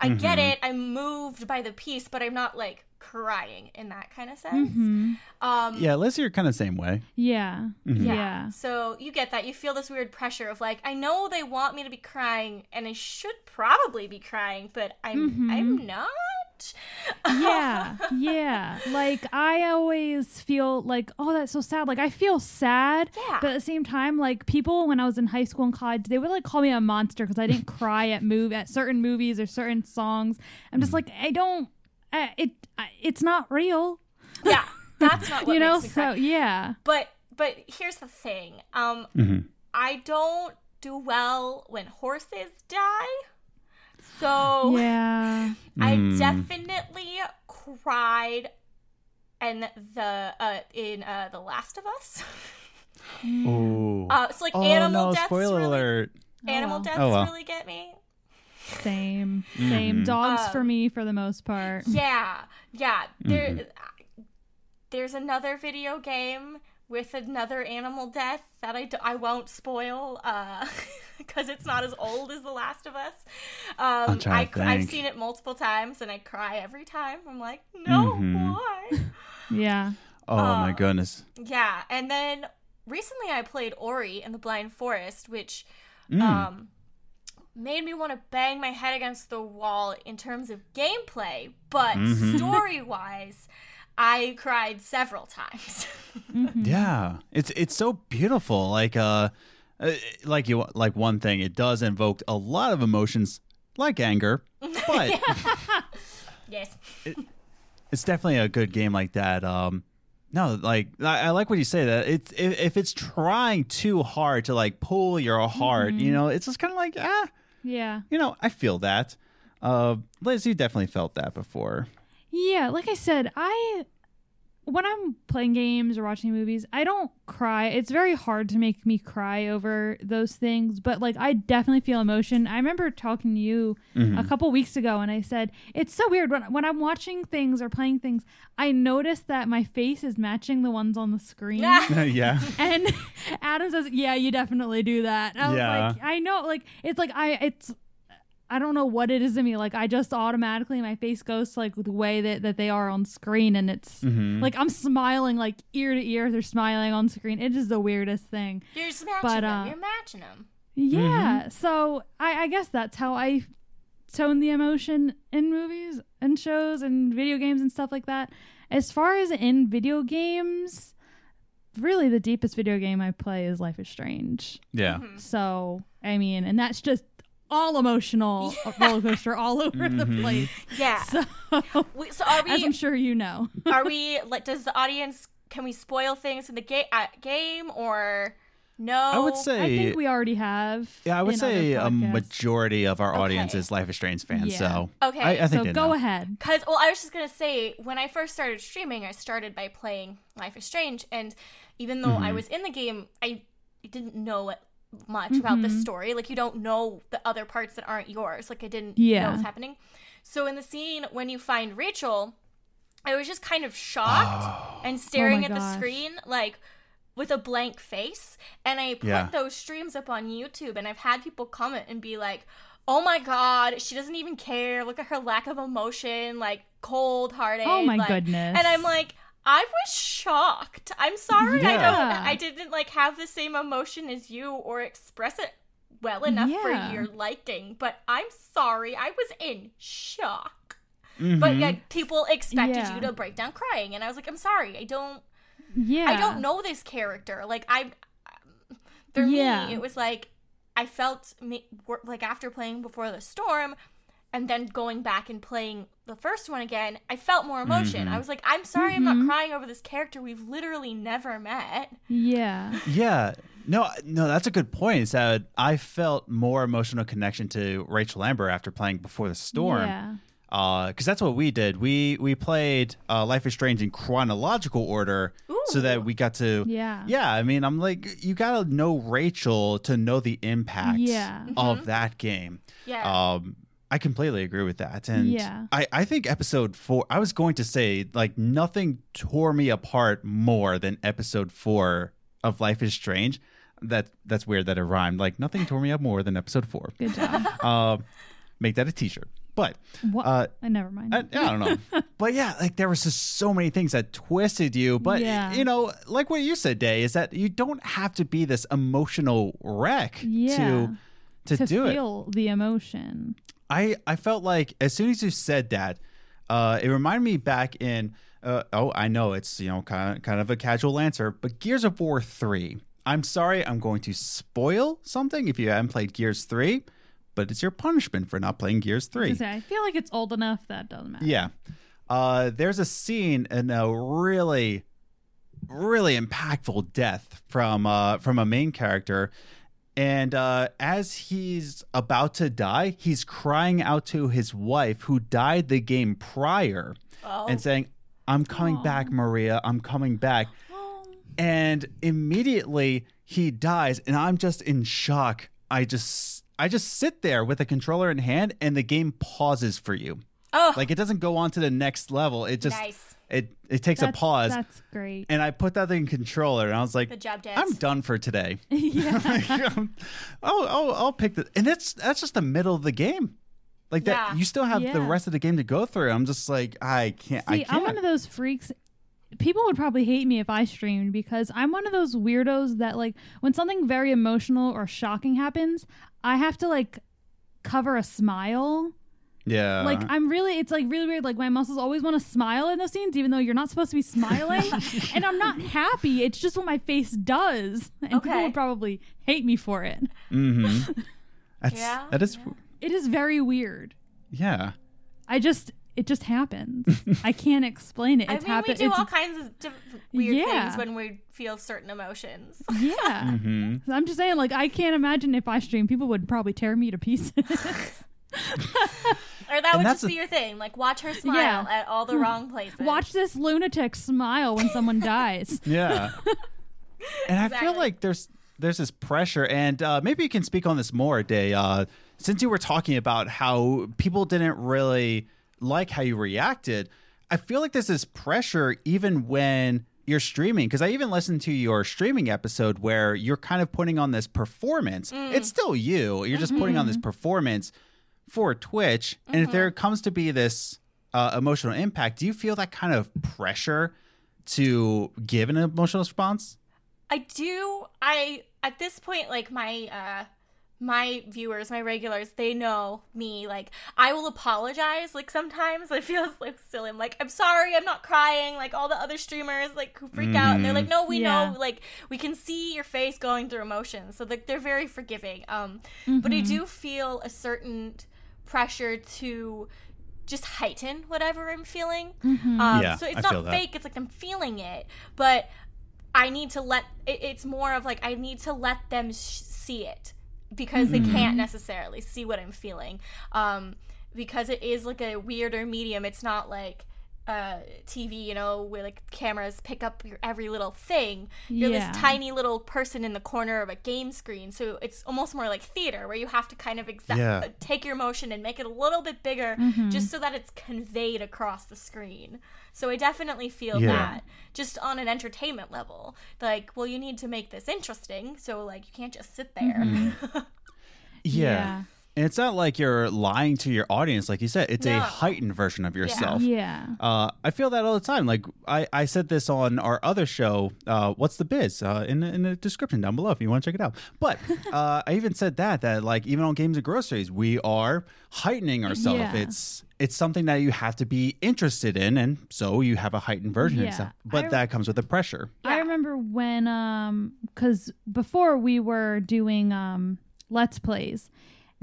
I get it. I'm moved by the piece, but I'm not like crying in that kind of sense. Mhm. Um, Yeah, Liz, you're kind of the same way. Yeah. Mm-hmm. yeah. Yeah. So you get that. You feel this weird pressure of like, I know they want me to be crying, and I should probably be crying, but I'm Mm-hmm. I'm not. yeah yeah like i always feel like oh that's so sad like i feel sad Yeah. but at the same time like people when i was in high school and college they would like call me a monster because i didn't cry at move at certain movies or certain songs i'm just like i don't I, it I, it's not real yeah, that's not what you know makes me so cry. yeah But but here's the thing. Um, Mm-hmm. I don't do well when horses die. So yeah I Mm. definitely cried and the uh in uh The Last of Us. Ooh. Uh it's like oh animal no! deaths Spoiler really alert. animal well. deaths Oh, well. really get me. Same same Mhm. dogs for Um, me for the most part Yeah. Yeah, there Mm-hmm. there's another video game with another animal death that I, d- I won't spoil uh because it's not as old as The Last of Us. Um I'm trying I to cr- I've seen it multiple times and I cry every time. I'm like, "No, Mhm. why?" yeah Oh my Uh, goodness. Yeah, and then recently I played Ori and the Blind Forest, which Mm. um made me want to bang my head against the wall in terms of gameplay, but Mhm. story-wise, I cried several times. Yeah, it's it's so beautiful. Like uh, uh, like you like one thing, it does invoke a lot of emotions, like anger, but yes. it's definitely a good game like that. Um, no, like I, I like what you say that it's if, if it's trying too hard to like pull your heart, you know, it's just kind of like ah, yeah you know, I feel that. Uh, Liz, you definitely felt that before. Yeah, like I said, I when I'm playing games or watching movies, I don't cry. It's very hard to make me cry over those things, but like I definitely feel emotion. I remember talking to you mm-hmm. a couple weeks ago and I said, "It's so weird when when I'm watching things or playing things, I notice that my face is matching the ones on the screen." yeah. and Adam says, "Yeah, you definitely do that." And I was Yeah. like, "I know, like it's like I it's I don't know what it is in me. Like I just automatically my face goes to like the way that, that they are on screen and it's Mhm. like I'm smiling like ear to ear they're smiling on screen. It is the weirdest thing. You're just matching But, them. uh, You're matching them. Yeah. So I, I guess that's how I tone the emotion in movies and shows and video games and stuff like that. As far as in video games, really the deepest video game I play is Life is Strange. Yeah. So I mean, and that's just all emotional roller coaster all over the place. Yeah. So We, so are as I'm sure you know. are we? Like, does the audience? Can we spoil things in the ga- uh, game or no? I would say I think we already have. Yeah, I would say a majority of our audience is Life is Strange fans. Yeah. So Okay. I, I think So go know. ahead. Because, well, I was just gonna say, when I first started streaming, I started by playing Life is Strange, and even though Mm-hmm. I was in the game, I didn't know much about the story. Like you don't know the other parts that aren't yours. Like I didn't Yeah. know what's happening. So in the scene when you find Rachel, I was just kind of shocked and staring at the screen like with a blank face. And I put Yeah. those streams up on YouTube and I've had people comment and be like, Oh my god, she doesn't even care. Look at her lack of emotion, like cold hearted. Oh my like- goodness. And I'm like, I was shocked. I'm sorry I don't I didn't like have the same emotion as you or express it well enough Yeah. for your liking, but I'm sorry. I was in shock. Mm-hmm. But yet people expected Yeah. you to break down crying and I was like, I'm sorry. I don't Yeah. I don't know this character. Like I, for Yeah. me, it was like I felt me, like after playing Before the Storm, and then going back and playing the first one again, I felt more emotion. I was like, I'm sorry, I'm not crying over this character we've literally never met. Yeah. Yeah. No, no, that's a good point. Is that I felt more emotional connection to Rachel Amber after playing Before the Storm. Yeah. because that's what we did. We we played uh, Life is Strange in chronological order, so that we got to. Yeah. Yeah, I mean, I'm like, you gotta know Rachel to know the impact Yeah. of that game. Yeah. Um, I completely agree with that, and Yeah. I I think episode four. I was going to say like nothing tore me apart more than episode four of Life is Strange. That that's weird that it rhymed. Like nothing tore me up more than episode four. Good job. Um, make that a T-shirt. But what? uh, I never mind. I, I don't know. but yeah, like there was just so many things that twisted you. But Yeah. you know, like what you said, Day, is that you don't have to be this emotional wreck Yeah. to to, to do it. feel the emotion. I I felt like as soon as you said that, uh, it reminded me back in. Uh, oh, I know it's you know kind of kind of a casual answer, but Gears of War three. I'm sorry, I'm going to spoil something if you haven't played Gears three, but it's your punishment for not playing Gears three. I I feel like it's old enough that doesn't matter. Yeah. Uh, there's a scene in a really, really impactful death from uh, from a main character. And uh, as he's about to die, he's crying out to his wife, who died the game prior, Oh. and saying, I'm coming back, Maria. I'm coming back. And immediately he dies, and I'm just in shock. I just I just sit there with a controller in hand, and the game pauses for you. oh, Like it doesn't go on to the next level. It just Nice. It it takes That's, a pause. That's great. And I put that in controller, and I was like, Good job, Dad. I'm done for today. yeah. oh, oh, I'll pick the, and that's that's just the middle of the game. Like that, Yeah. you still have the rest of the game to go through. I'm just like, I can't. I can't. I'm one of those freaks. People would probably hate me if I streamed because I'm one of those weirdos that like when something very emotional or shocking happens, I have to like cover a smile. Yeah, like I'm really it's like really weird. Like my muscles always want to smile in those scenes, even though you're not supposed to be smiling. and I'm not happy. It's just what my face does. And people Okay. would probably hate me for it. mm-hmm. That's Yeah, that is It is very weird. yeah. I just it just happens. I can't explain it. I It's mean, we do it's, all kinds of diff- weird Yeah. things when we feel certain emotions. Yeah. Mm-hmm. So I'm just saying, like, I can't imagine if I stream, people would probably tear me to pieces. Or that And would just a- be your thing. Like, watch her smile Yeah. at all the wrong places. Watch this lunatic smile when someone dies. Yeah. and I feel like there's there's this pressure, and uh, maybe you can speak on this more, Day. Uh, since you were talking about how people didn't really like how you reacted, I feel like there's this pressure even when you're streaming. Because I even listened to your streaming episode where you're kind of putting on this performance. It's still you. You're just putting on this performance for Twitch. And if there comes to be this uh, emotional impact, do you feel that kind of pressure to give an emotional response? I do. I at this point, like my uh my viewers, my regulars, they know me. Like I will apologize. Like sometimes it feels like silly. I'm like, I'm sorry, I'm not crying. Like all the other streamers, like who freak out, and they're like, No, we Yeah. know. Like we can see your face going through emotions. So like they're very forgiving. Um, but I do feel a certain pressure to just heighten whatever I'm feeling. Um, Yeah, so it's I not feel that. fake. It's like I'm feeling it, but I need to let. It, it's more of like I need to let them sh- see it because Mm-hmm. they can't necessarily see what I'm feeling. Um, because it is like a weirder medium. It's not like uh, TV, you know, where like cameras pick up your every little thing. You're Yeah. this tiny little person in the corner of a game screen, so it's almost more like theater, where you have to kind of exa- Yeah. uh, take your motion and make it a little bit bigger, Mm-hmm. just so that it's conveyed across the screen. So I definitely feel Yeah. that, just on an entertainment level. Like, well, you need to make this interesting, so like you can't just sit there. Mm-hmm. Yeah. Yeah. And it's not like you're lying to your audience, like you said. It's a heightened version of yourself. Yeah. Uh, I feel that all the time. Like I, I said this on our other show, uh, "What's the Biz?" Uh, in the, in the description down below if you want to check it out. But uh, I even said that that like even on games and groceries, we are heightening ourselves. Yeah. It's it's something that you have to be interested in, and so you have a heightened version of Yeah. yourself. But I- that comes with the pressure. I remember when um cuz before we were doing um let's plays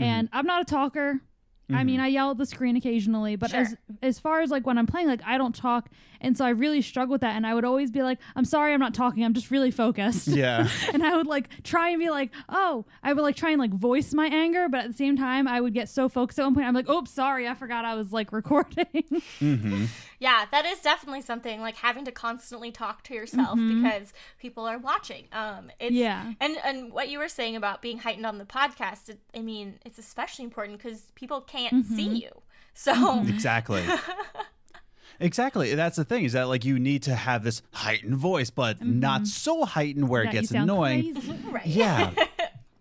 Mm-hmm. and I'm not a talker. I mean, I yell at the screen occasionally, but Sure. as as far as like when I'm playing, like I don't talk, and so I really struggle with that. And I would always be like, "I'm sorry, I'm not talking. I'm just really focused." Yeah. and I would like try and be like, "Oh," I would like try and like voice my anger, but at the same time, I would get so focused at one point, I'm like, "Oops, sorry, I forgot I was like recording." hmm Yeah, that is definitely something like having to constantly talk to yourself mm-hmm. because people are watching. Um, it's, Yeah. and and what you were saying about being heightened on the podcast, it, I mean, it's especially important because people can't mm-hmm. see you. So mm-hmm. Exactly. Exactly. That's the thing is that like you need to have this heightened voice, but not so heightened where it That you gets sound annoying. crazy. right, Yeah.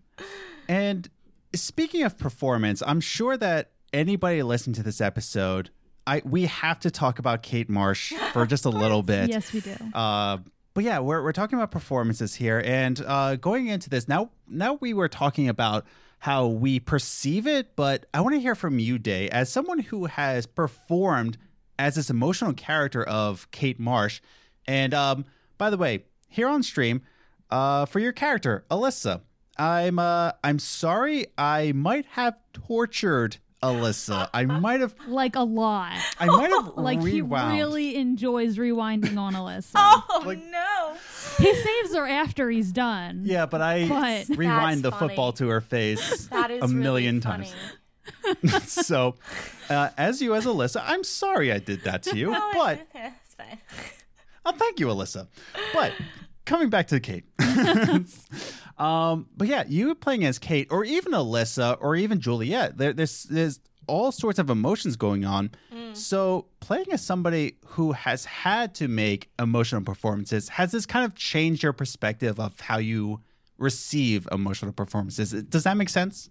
and speaking of performance, I'm sure that anybody listening to this episode, I we have to talk about Kate Marsh for just a little bit. yes, we do. Uh, but yeah, we're we're talking about performances here, and uh, going into this now. Now we were talking about how we perceive it, but I want to hear from you, Day, as someone who has performed as this emotional character of Kate Marsh. And um, by the way, here on stream, uh, for your character, Alyssa, I'm uh, I'm sorry, I might have tortured Alyssa. I might have like a lot. I might have Like rewound. he really enjoys rewinding on Alyssa. Oh Like- no! He saves her after he's done. Yeah, but I But- rewind the funny. football to her face That is a million really times. so, uh, as you, as Alyssa, I'm sorry I did that to you, No, but it's, it's fine. oh, thank you, Alyssa. But coming back to Kate, um, but yeah, you playing as Kate, or even Alyssa, or even Juliet. There, there's there's all sorts of emotions going on. So, playing as somebody who has had to make emotional performances, has this kind of changed your perspective of how you receive emotional performances? Does that make sense?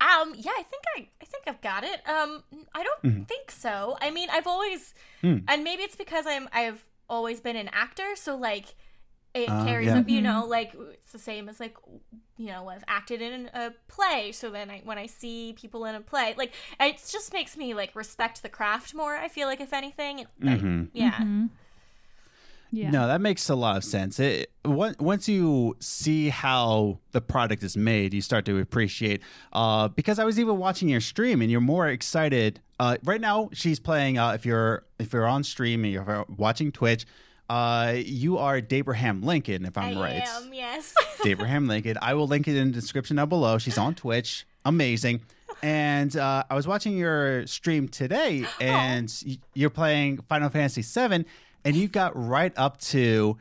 Um, yeah, I think I, I think I've got it. Um, I don't Mm-hmm. think so. I mean, I've always, Hmm. and maybe it's because I'm, I've always been an actor, so like, it Uh, carries yeah. up. You know, like it's the same as like, you know, I've acted in a play, so then I, when I see people in a play, like, it just makes me like respect the craft more. I feel like, if anything, It- I- Mhm. yeah, Mhm. Yeah. No, that makes a lot of sense. It, on- once you see how the product is made, you start to appreciate. Uh, because I was even watching your stream, and you're more excited. Uh, right now, she's playing. Uh, if you're if you're on stream and you're watching Twitch, uh, you are Dabraham Lincoln. If I'm I right, am. Yes. Dabraham Lincoln. I will link it in the description down below. She's on Twitch. Amazing. And uh, I was watching your stream today, and y- you're playing Final Fantasy VII, and you got right up to,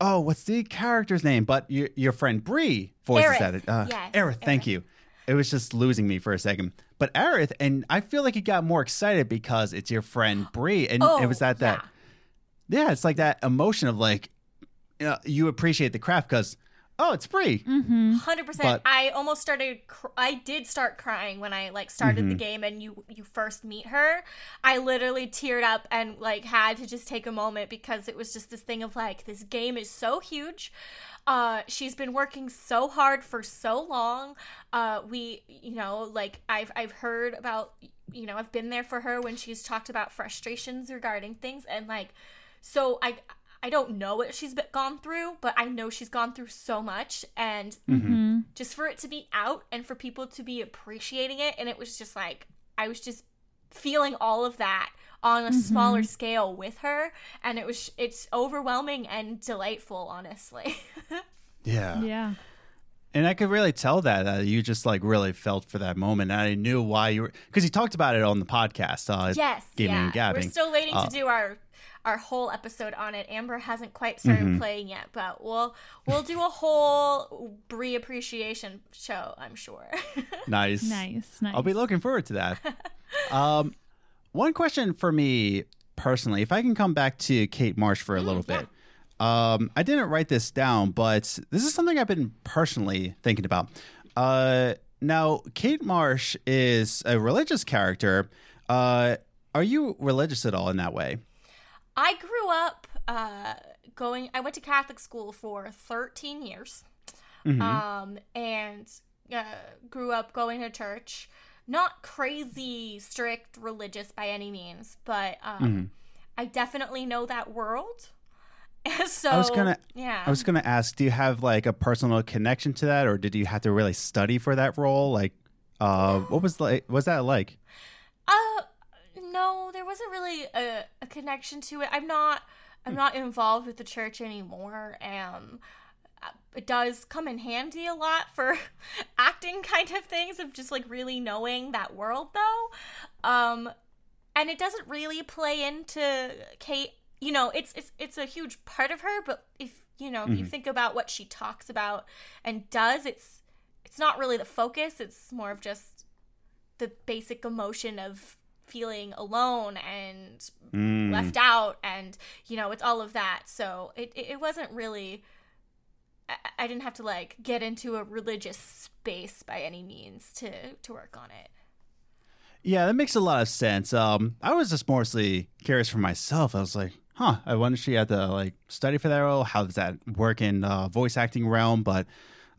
oh, what's the character's name? But your your friend Bree voices Aerith. at it. Uh, Yes, Aerith, thank Aerith. you. It was just losing me for a second. But Aerith, and I feel like you got more excited because it's your friend Bree, and oh, it was at that yeah. Yeah, it's like that emotion of like, uh, you appreciate the craft because oh, it's Bree. Mm-hmm. Hundred percent. I almost started. Cr- I did start crying when I like started Mm-hmm. the game and you you first meet her. I literally teared up and like had to just take a moment because it was just this thing of like this game is so huge. Uh, she's been working so hard for so long. Uh, we, you know, like I've I've heard about, you know, I've been there for her when she's talked about frustrations regarding things and like, so I I don't know what she's been, gone through, but I know she's gone through so much and Mm-hmm. just for it to be out and for people to be appreciating it and it was just like i was just feeling all of that on a smaller scale with her and it was it's overwhelming and delightful honestly Yeah. Yeah. And I could really tell that uh, you just like really felt for that moment. And I knew why you were because he talked about it on the podcast. Uh, Yes, gaming yeah. and gabbing. We're still waiting Uh, to do our our whole episode on it. Amber hasn't quite started Mm-hmm. playing yet, but we'll we'll do a whole Bree appreciation show. I'm sure. nice, Nice, nice. I'll be looking forward to that. um, one question for me personally, if I can come back to Kate Marsh for a little bit. Um, I didn't write this down, but this is something I've been personally thinking about. Uh, now, Kate Marsh is a religious character. Uh, are you religious at all in that way? I grew up uh, going. I went to Catholic school for 13 years, Mm-hmm. um, and uh, grew up going to church. Not crazy strict religious by any means, but um, Mm-hmm. I definitely know that world. So I was gonna, yeah. I was gonna ask, do you have like a personal connection to that, or did you have to really study for that role? Like, uh, what was like, was that like? Uh, no, there wasn't really a, a connection to it. I'm not. I'm not involved with the church anymore. Um, it does come in handy a lot for acting kind of things of just like really knowing that world though. Um, and it doesn't really play into Kate. You know, it's it's it's a huge part of her, but if you know, if you think about what she talks about and does, it's it's not really the focus. It's more of just the basic emotion of feeling alone and Mm. left out and you know it's all of that so it, it, it wasn't really I, I didn't have to like get into a religious space by any means to to work on it Yeah, that makes a lot of sense. Um, I was just mostly curious for myself. I was like, huh, I wonder if she had to like study for that role. How does that work in uh, voice acting realm? But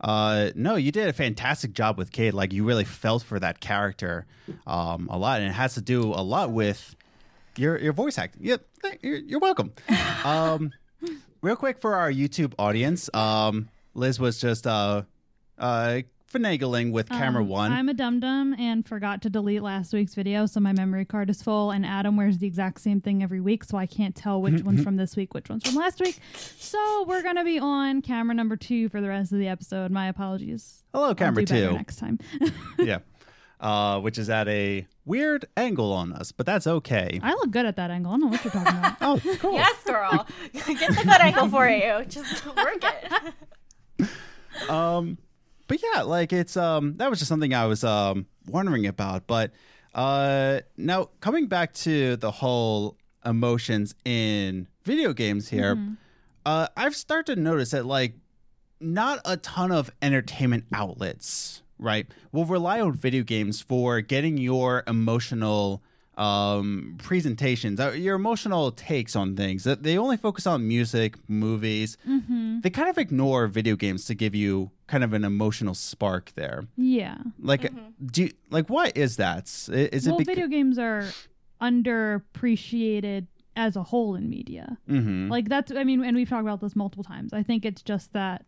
uh, no, you did a fantastic job with Kate. Like you really felt for that character um, a lot, and it has to do a lot with your your voice acting. Yep, you're, you're welcome. um, real quick for our YouTube audience, um, Liz was just uh, uh, finagling with camera Um, one. I'm a dum dum and forgot to delete last week's video, so my memory card is full. And Adam wears the exact same thing every week, so I can't tell which one's from this week, which one's from last week. So we're gonna be on camera number two for the rest of the episode. My apologies. Hello, I'll camera do two. next time. yeah. Uh, which is at a weird angle on us, but that's okay. I look good at that angle. I don't know what you're talking about. Oh, cool. yes girl get the good angle for you just work it Um, but yeah, like it's um that was just something I was um wondering about. But uh now coming back to the whole emotions in video games here, uh I've started to notice that like not a ton of entertainment outlets, right, will rely on video games for getting your emotional um presentations uh, your emotional takes on things that they only focus on music movies Mm-hmm. they kind of ignore video games to give you kind of an emotional spark there Yeah. like do you, like why is that is it well, bec- video games are underappreciated as a whole in media. Mhm. Like that's I mean, and we've talked about this multiple times. I think it's just that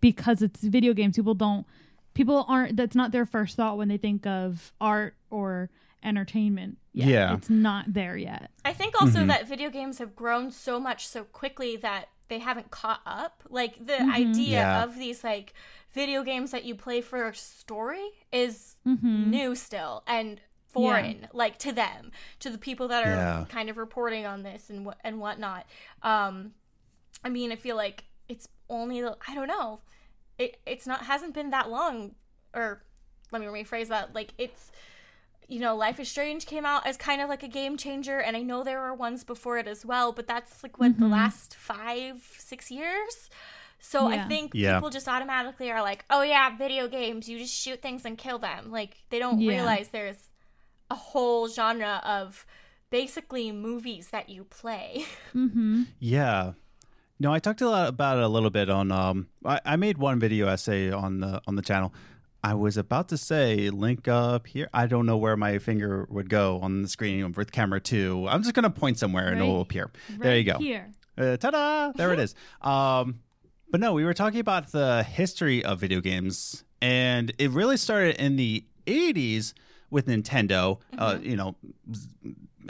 because it's video games, people don't people aren't that's not their first thought when they think of art or entertainment. Yet. Yeah. It's not there yet. i think also Mhm. that video games have grown so much so quickly that they haven't caught up like the Mhm. idea Yeah. of these like video games that you play for a story is Mm-hmm. new still and foreign like to them to the people that are Yeah. kind of reporting on this and what and whatnot um i mean i feel like it's only i don't know it it's not hasn't been that long or let me rephrase that like it's you know life is strange came out as kind of like a game changer and i know there were ones before it as well but that's like what the Mhm. last five six years so i think Yeah. people just automatically are like oh yeah video games you just shoot things and kill them like they don't Yeah. realize there's a whole genre of basically movies that you play Mm-hmm. yeah no i talked a lot about it a little bit on um I, I made one video essay on the on the channel i was about to say link up here i don't know where my finger would go on the screen with camera two i'm just gonna point somewhere and it'll Right. appear there you go Here. Uh, ta-da! There it is. Um, but no, we were talking about the history of video games, and it really started in the '80s with Nintendo. Uh, you know,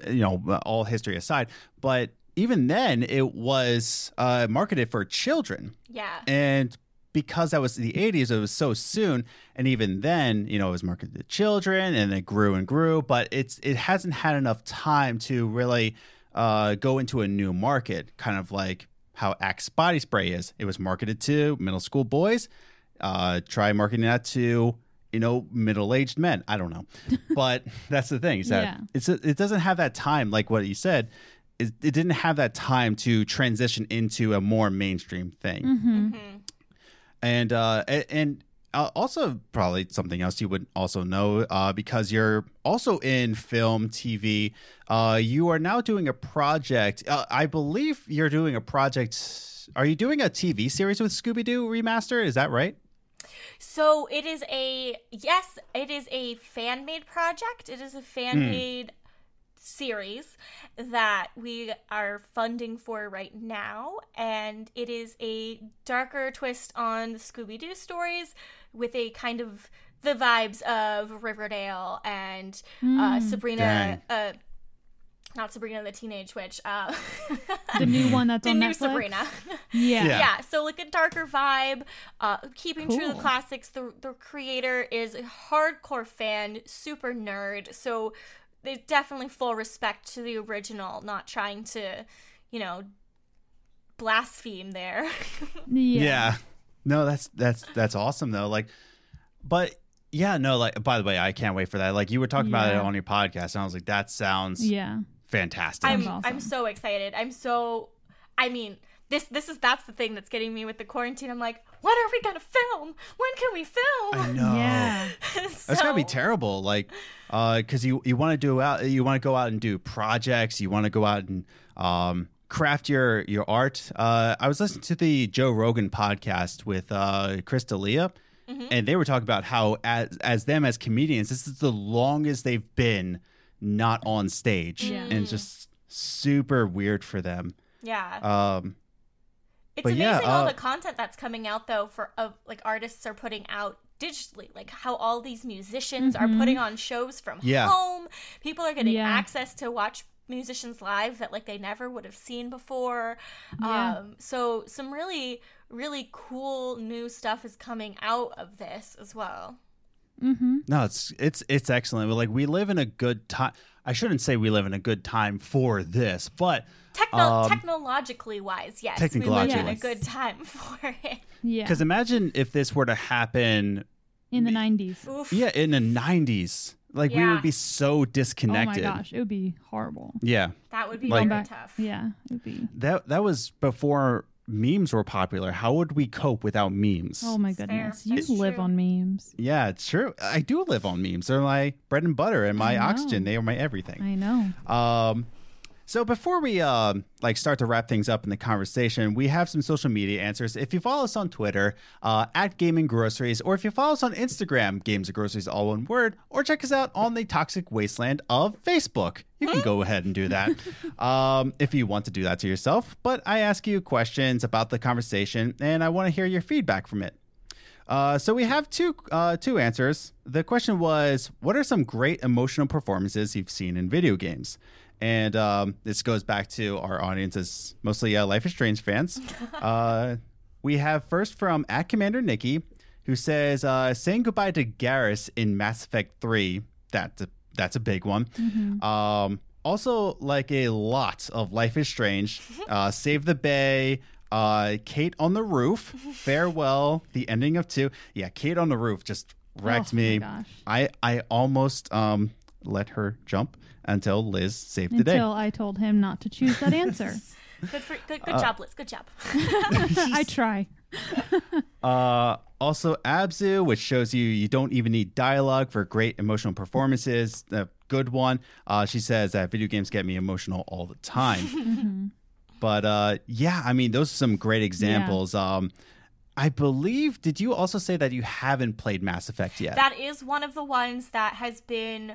you know, all history aside, but even then, it was uh, marketed for children, yeah and because that was the 80s, it was so soon. And even then, you know, it was marketed to children and it grew and grew, but it's it hasn't had enough time to really uh, go into a new market, kind of like how Axe body spray is. It was marketed to middle school boys. Uh, try marketing that to you know middle aged men. I don't know, but that's the thing is that Yeah. it's it doesn't have that time like what you said. It, it didn't have that time to transition into a more mainstream thing Mm-hmm. And uh and uh, also probably something else you would also know uh because you're also in film tv uh you are now doing a project uh, i believe you're doing a project are you doing a tv series with scooby-doo remaster? Is that right? So it is a yes, it is a fan made project. It is a fan made series that we are funding for right now, and it is a darker twist on the Scooby Doo stories with a kind of the vibes of Riverdale and uh, Sabrina. Uh, not Sabrina the Teenage Witch. Uh, The new one that's the on new Netflix. Sabrina. Yeah. Yeah. yeah so like a darker vibe uh keeping true to the classics the the creator is a hardcore fan super nerd so there's definitely full respect to the original not trying to you know blaspheme there. Yeah. no that's that's that's awesome though. Like but yeah no like by the way i can't wait for that. Like you were talking about it on your podcast and i was like that sounds Yeah. fantastic. I'm Sounds i'm so excited. I'm so i mean this this is that's the thing that's getting me with the quarantine i'm like what are we gonna film when can we film i know Yeah. That's gotta be terrible. Like, uh, because you you want to do out, you want to go out and do projects. You want to go out and um craft your your art. Uh, I was listening to the Joe Rogan podcast with uh Chris D'Elia, Mm-hmm. and they were talking about how as as them as comedians, this is the longest they've been not on stage, Yeah. and just super weird for them. yeah Um, It's But amazing yeah, all uh, the content that's coming out though for of like artists are putting out digitally like how all these musicians are putting on shows from Yeah. home people are getting Yeah. access to watch musicians live that like they never would have seen before Yeah. um so some really really cool new stuff is coming out of this as well Mm-hmm. No, it's it's it's excellent. But Like we live in a good time. I shouldn't say we live in a good time for this, but Techno- Um, technologically wise yes we live in a good time for it Yeah. because imagine if this were to happen, In the 90s. Oof. yeah, in the '90s, like we would be so disconnected. Oh my gosh. It would be horrible. Yeah, that would be Like- very tough Yeah. It would be. that that was before memes were popular. How would we cope without memes? Oh my goodness. That's You live true. on memes. Yeah, it's true. I do live on memes. They're my bread and butter and my oxygen. They are my everything. I know. Um, so before we um like start to wrap things up in the conversation, we have some social media answers. If you follow us on Twitter uh, at Gaming Groceries, or if you follow us on Instagram, Games and Groceries, all one word, or check us out on the Toxic Wasteland of Facebook, you can go ahead and do that um, if you want to do that to yourself. But I ask you questions about the conversation, and I want to hear your feedback from it. Uh, so we have two uh, two answers. The question was, "What are some great emotional performances you've seen in video games?" And um, this goes back to our audience as mostly uh, Life is Strange fans. uh, we have first from at Commander Nikki, who says, uh, "Saying goodbye to Garrus in Mass Effect Three. That's a, that's a big one." Um, also, like a lot of Life is Strange, uh, Save the Bay, uh, Kate on the Roof, Farewell, the ending of two. Yeah, Kate on the Roof just wrecked Oh, my me. gosh. I I almost um let her jump until Liz saved the day. Until I told him not to choose that answer. good for good, good Uh, job liz good job I try. Uh, also Abzu, which shows you you don't even need dialogue for great emotional performances. A good one. Uh, she says that video games get me emotional all the time. but uh, yeah, I mean those are some great examples. Um, I believe. Did you also say that you haven't played Mass Effect yet? That is one of the ones that has been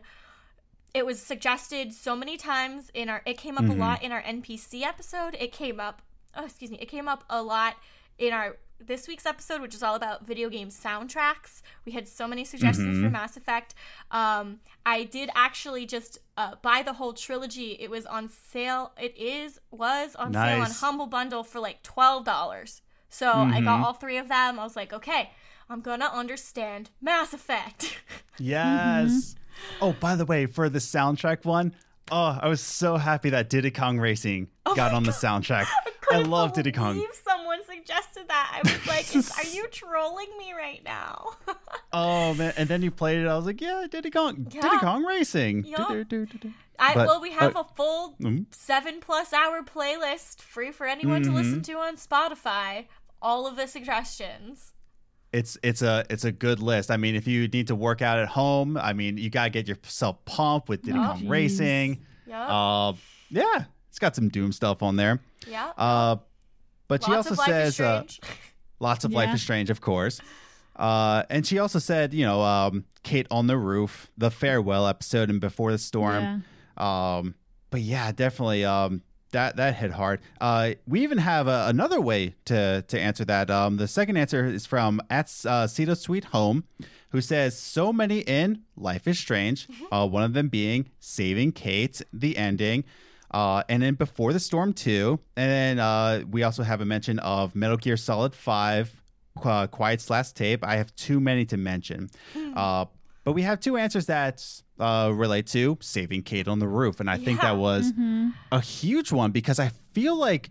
it was suggested so many times in our it came up Mm-hmm. a lot in our NPC episode. It came up oh excuse me, it came up a lot in our this week's episode, which is all about video game soundtracks. We had so many suggestions Mm-hmm. for Mass Effect. Um, I did actually just uh, buy the whole trilogy. It was on sale. It is was on sale on Humble Bundle for like twelve dollars. So I got Mhm. all three of them. I was like, okay, I'm gonna understand Mass Effect. Yes. Oh, by the way, for the soundtrack one, oh, I was so happy that Diddy Kong Racing got on the soundtrack. I couldn't love Diddy Kong. Someone suggested that. I was like, "Are you trolling me right now?" Oh man! And then you played it. I was like, "Yeah, Diddy Kong, Diddy Kong Racing." I But- well, we have uh, a full Mhm. seven plus hour playlist free for anyone to Mm-hmm. listen to on Spotify. All of the suggestions. It's it's a it's a good list. I mean, if you need to work out at home, I mean, you gotta get yourself pumped with Diddy Oh, Kong jeez. Racing. Yep. Uh, yeah, it's got some Doom stuff on there. Yeah. Uh, but she also of Life is says uh, lots of Life is Strange, of course. Uh, and she also said, you know, um, Kate on the roof, the farewell episode, and before the storm. Yeah. Um, but yeah, definitely. Um, that that hit hard. Uh, we even have uh, another way to to answer that. Um, the second answer is from at uh, Cito Sweet Home, who says so many in Life is Strange. Uh, one of them being saving Kate, the ending. Uh, and then before the storm two, and then uh, we also have a mention of Metal Gear Solid Five, uh, Quiet's last tape. I have too many to mention, uh, but we have two answers that uh, relate to saving Kate on the roof, and I think that was Mm-hmm. a huge one because I feel like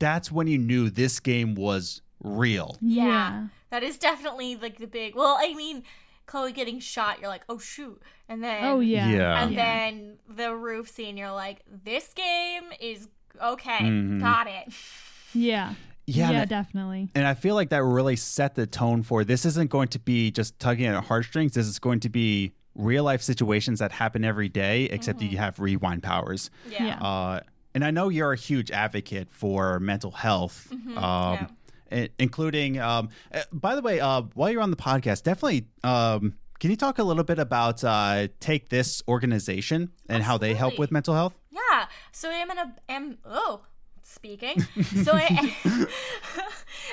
that's when you knew this game was real. Yeah. Yeah. That is definitely like the big. Well, I mean, Chloe getting shot, you're like, oh shoot, and then Oh yeah. Yeah. and Yeah. then the roof scene, you're like, this game is okay, Mhm. got it. Yeah. Yeah, Yeah, and- definitely. And I feel like that really set the tone for this isn't going to be just tugging at heartstrings. This is going to be real life situations that happen every day, except you have rewind powers. Yeah. Yeah. Uh, and I know you're a huge advocate for mental health, um, yeah. including. Um, uh, by the way, uh, while you're on the podcast, definitely. Um, can you talk a little bit about uh, Take This organization and how they help with mental health? Yeah. So I am an am oh speaking. So I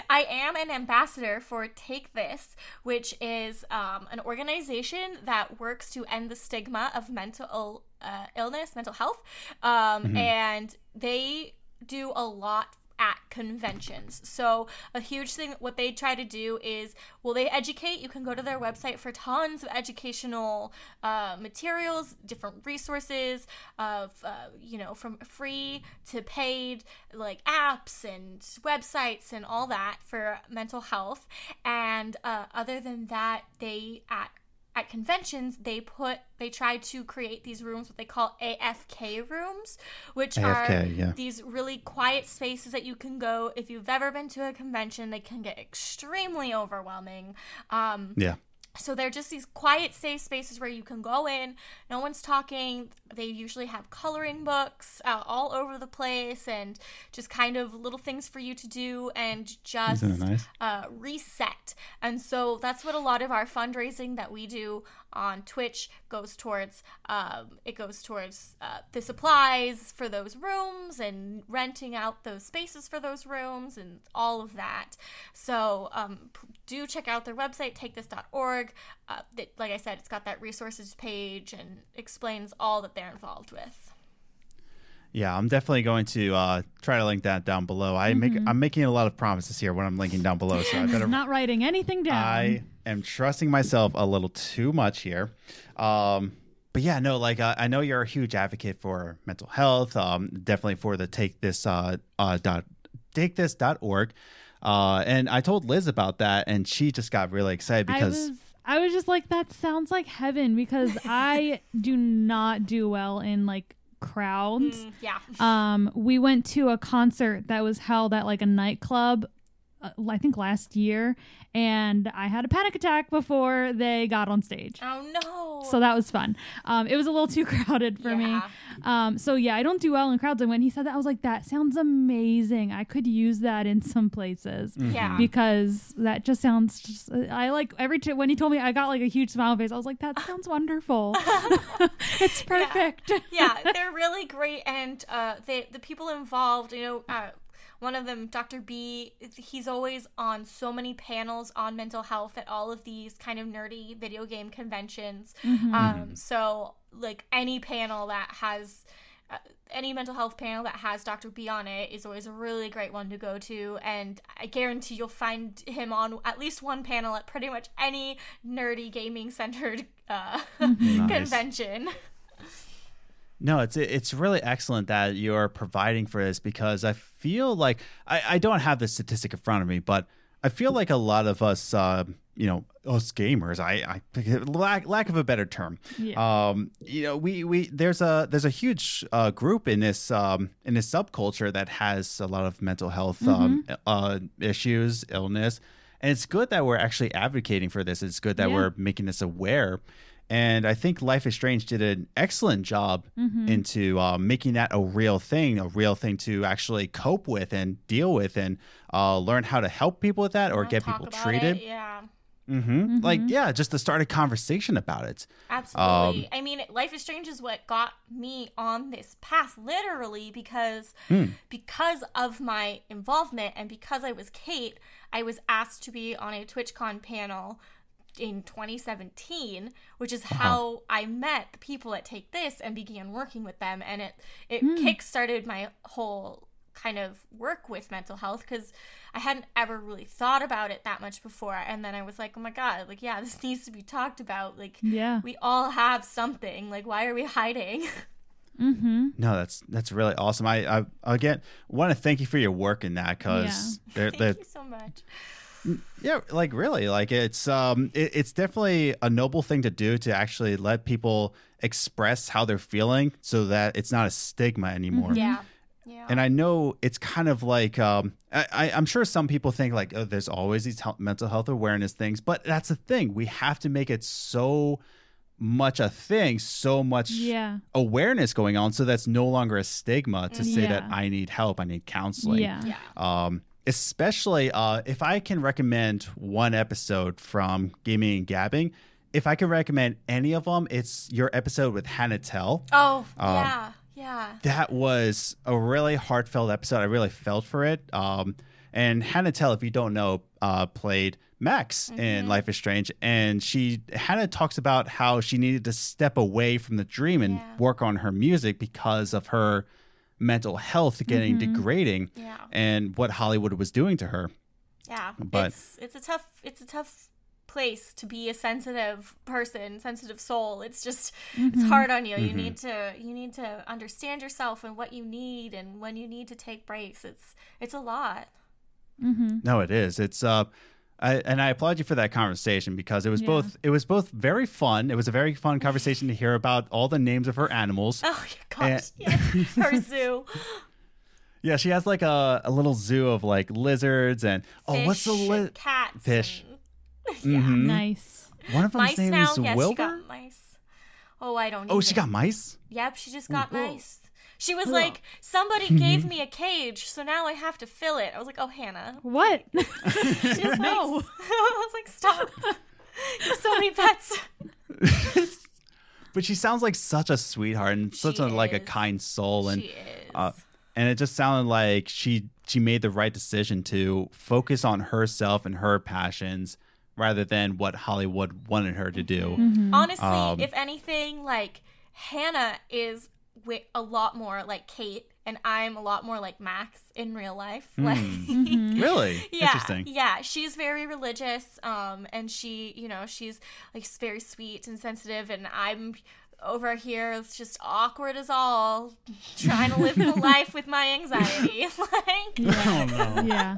I am an ambassador for Take This, which is um, an organization that works to end the stigma of mental uh, illness, mental health, um, and they do a lot at conventions. So a huge thing what they try to do is well they educate you can go to their website for tons of educational uh, materials different resources of uh, you know from free to paid like apps and websites and all that for mental health and uh, other than that they at at conventions they put they try to create these rooms what they call afk rooms which are yeah. these really quiet spaces that you can go if you've ever been to a convention they can get extremely overwhelming um, Yeah. So they're just these quiet, safe spaces where you can go in. No one's talking. They usually have coloring books uh, all over the place, and just kind of little things for you to do and just nice? uh, reset. And so that's what a lot of our fundraising that we do on Twitch goes towards. Um, it goes towards uh, the supplies for those rooms and renting out those spaces for those rooms and all of that. So um, do check out their website, takethis.org. Uh, that, like I said, it's got that resources page and explains all that they're involved with. Yeah, I'm definitely going to uh, try to link that down below. I make I'm making a lot of promises here when I'm linking down below, so I better. Not writing anything down. I am trusting myself a little too much here. Um, but yeah, no, like uh, I know you're a huge advocate for mental health. Um, definitely for the take this uh, uh dot take this dot org. Uh, and I told Liz about that, and she just got really excited I because was I was just like that sounds like heaven because I do not do well in like crowds. Mm, yeah. Um we went to a concert that was held at like a nightclub I think last year and I had a panic attack before they got on stage. Oh no. So that was fun. Um, it was a little too crowded for me. Um, so yeah, I don't do well in crowds. And when he said that, I was like, that sounds amazing. I could use that in some places yeah. because that just sounds. Just, I like every t- when he told me, I got like a huge smile on face. I was like, that sounds wonderful. it's perfect. yeah, they're really great, and uh, they the people involved. You know, uh, one of them, Dr. B, he's always on so many panels on mental health at all of these kind of nerdy video game conventions. Mm-hmm. Um, so like any panel that has uh, any mental health panel that has Dr. B on it is always a really great one to go to, and I guarantee you'll find him on at least one panel at pretty much any nerdy gaming centered uh, Nice. convention. No, it's it's really excellent that you're providing for this because I feel like I, I don't have the statistic in front of me, but I feel like a lot of us, uh, you know, us gamers, I, I lack lack of a better term, Yeah. um, you know, we we there's a there's a huge uh, group in this um, in this subculture that has a lot of mental health um, uh, issues, illness, and it's good that we're actually advocating for this. It's good that Yeah. we're making this aware. And I think Life is Strange did an excellent job into uh, making that a real thing, a real thing to actually cope with and deal with, and uh, learn how to help people with that or I'll get people treated. It. Yeah. hmm Like, yeah, just to start a conversation about it. Absolutely. I mean, Life is Strange is what got me on this path, literally, because Hmm. because of my involvement and because I was Kate, I was asked to be on a TwitchCon panel in 2017, which is how I met the people at Take This and began working with them, and it it kickstarted my whole kind of work with mental health because I hadn't ever really thought about it that much before. And then I was like, oh my God, like, yeah, this needs to be talked about. Like, Yeah. we all have something. Like, why are we hiding? Mm-hmm. No, that's that's really awesome. I, I again want to thank you for your work in that because they're, Thank they're you so much. Yeah, like really, like it's um it, it's definitely a noble thing to do to actually let people express how they're feeling so that it's not a stigma anymore. Yeah. Yeah. And I know it's kind of like um, I, I, I'm sure some people think like oh, there's always these health, mental health awareness things, but that's the thing. We have to make it so much a thing, so much Yeah. awareness going on, so that's no longer a stigma to say that I need help, I need counseling. Yeah. yeah. Um, especially uh, if I can recommend one episode from Gaming and Gabbing. If I can recommend any of them, it's your episode with Hannah Telle Oh, Um, yeah. Yeah. that was a really heartfelt episode. I really felt for it. Um, and Hannah Telle, if you don't know, uh, played Max in Life is Strange, and she Hannah talks about how she needed to step away from the dream and Yeah. work on her music because of her mental health getting degrading Yeah. and what Hollywood was doing to her. Yeah. But- it's it's a tough it's a tough place to be a sensitive person, sensitive soul. It's just it's hard on you. You need to you need to understand yourself and what you need and when you need to take breaks. It's it's a lot. Mm-hmm. No, it is. It's uh, I, and I applaud you for that conversation because it was Yeah. both it was both very fun. It was a very fun conversation to hear about all the names of her animals. Oh gosh. yeah. Her zoo. Yeah, she has like a, a little zoo of like lizards and oh, what's the fish li- and cats Fish. and- Mhm. Nice. One of them's mice name now. is Yes, she Wilbur. got mice. Oh, I don't. Know. Oh, she got mice. Yep, she just got Ooh. mice. She was like, somebody gave me a cage, so now I have to fill it. I was like, oh, Hannah. What? She was No. like, I was like, stop. You have so many pets. But she sounds like such a sweetheart and such She a like a is. kind soul and she is. uh, and it just sounded like she she made the right decision to focus on herself and her passions rather than what Hollywood wanted her to do. Mm-hmm. Honestly, um, if anything, like Hannah is wi- a lot more like Kate, and I'm a lot more like Max in real life. Like, Really yeah, interesting. yeah, she's very religious, um, and she, you know, she's like very sweet and sensitive, and I'm over here it's just awkward as all, trying to live the life with my anxiety. like, Oh, yeah.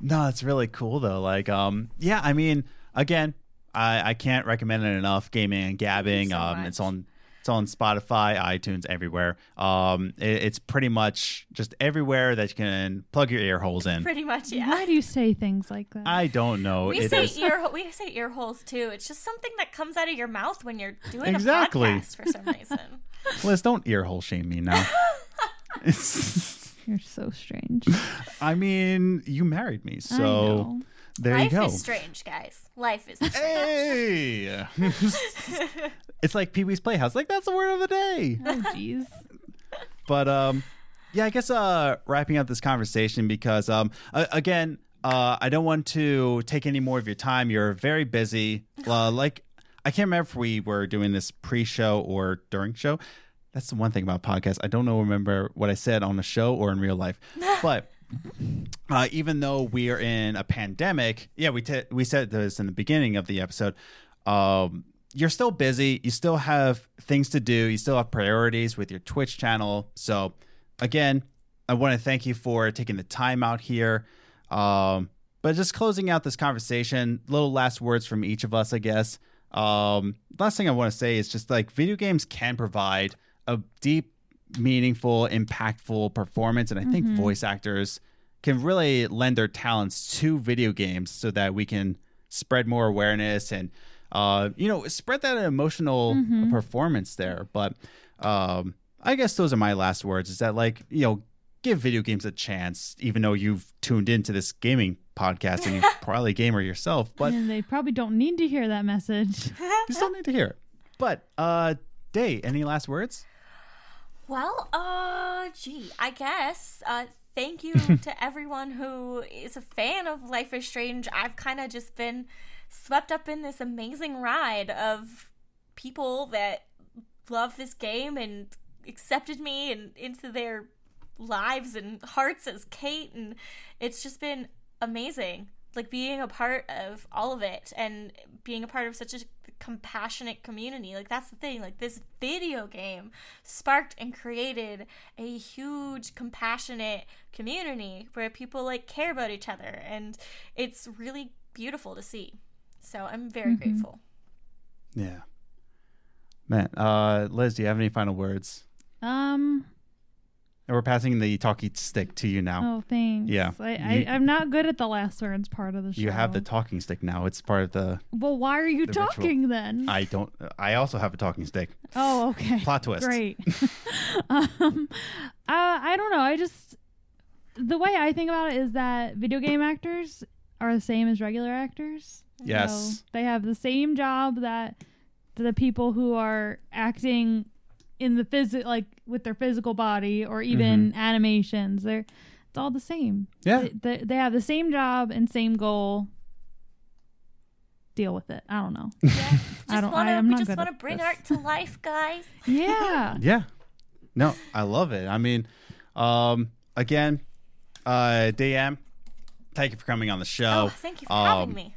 No, it's really cool though. Like, um, yeah, I mean, again, I I can't recommend it enough. Gaming and gabbing. so um, much. it's on it's on Spotify, iTunes, everywhere. Um, it, it's pretty much just everywhere that you can plug your ear holes in. pretty much, yeah. Why do you say things like that? I don't know. We It say is- ear we say ear holes too. It's just something that comes out of your mouth when you're doing Exactly. a podcast for some reason. Liz, don't ear hole shame me now. You're so strange. I mean, you married me, I so know. There Life you go. is strange, guys. Life is strange. Hey, it's like Pee Wee's Playhouse. Like that's the word of the day. Oh, jeez. but um yeah i guess uh wrapping up this conversation because um a- again uh i don't want to take any more of your time you're very busy uh, like i can't remember if we were doing this pre-show or during show that's the one thing about podcasts. I don't know remember what I said on the show or in real life, but uh, even though we are in a pandemic, yeah, we t- we said this in the beginning of the episode. Um, you're still busy. You still have things to do. You still have priorities with your Twitch channel. So, again, I want to thank you for taking the time out here. Um, but just closing out this conversation, little last words from each of us, I guess. Um, last thing I want to say is just like video games can provide a deep, meaningful, impactful performance, and I think voice actors can really lend their talents to video games so that we can spread more awareness and uh, you know spread that emotional performance there. But um, I guess those are my last words. Is that like you know give video games a chance, even though you've tuned into this gaming podcast and you're probably a gamer yourself, but and they probably don't need to hear that message. you still need to hear it. But uh, Day, any last words? Well, uh, gee, I guess. Uh, thank you to everyone who is a fan of Life is Strange. I've kind of just been swept up in this amazing ride of people that love this game and accepted me and into their lives and hearts as Kate, and it's just been amazing. Like being a part of all of it and being a part of such a compassionate community. Like that's the thing. Like this video game sparked and created a huge compassionate community where people like care about each other and it's really beautiful to see. So I'm very grateful. Yeah. Man, uh, Liz, do you have any final words? Um. And we're passing the talkie stick to you now. Oh, thanks. Yeah. I, I I'm not good at the last words part of the show. you have the talking stick now. It's part of the. well, why are you the ritual. talking then? I don't. I also have a talking stick. oh, okay. Plot twist. Great. um, uh, I don't know. I just the way I think about it is that video game actors are the same as regular actors. Yes. So they have the same job that the people who are acting in the physical, like with their physical body, or even animations. They're it's all the same. Yeah. They, they, they have the same job and same goal. Deal with it. I don't know. Yeah. I Just don't- wanna I am we not just want to bring this. art to life, guys. Yeah. Yeah. No, I love it. I mean, um, again, uh, DM, thank you for coming on the show. Oh, thank you for having Um, me.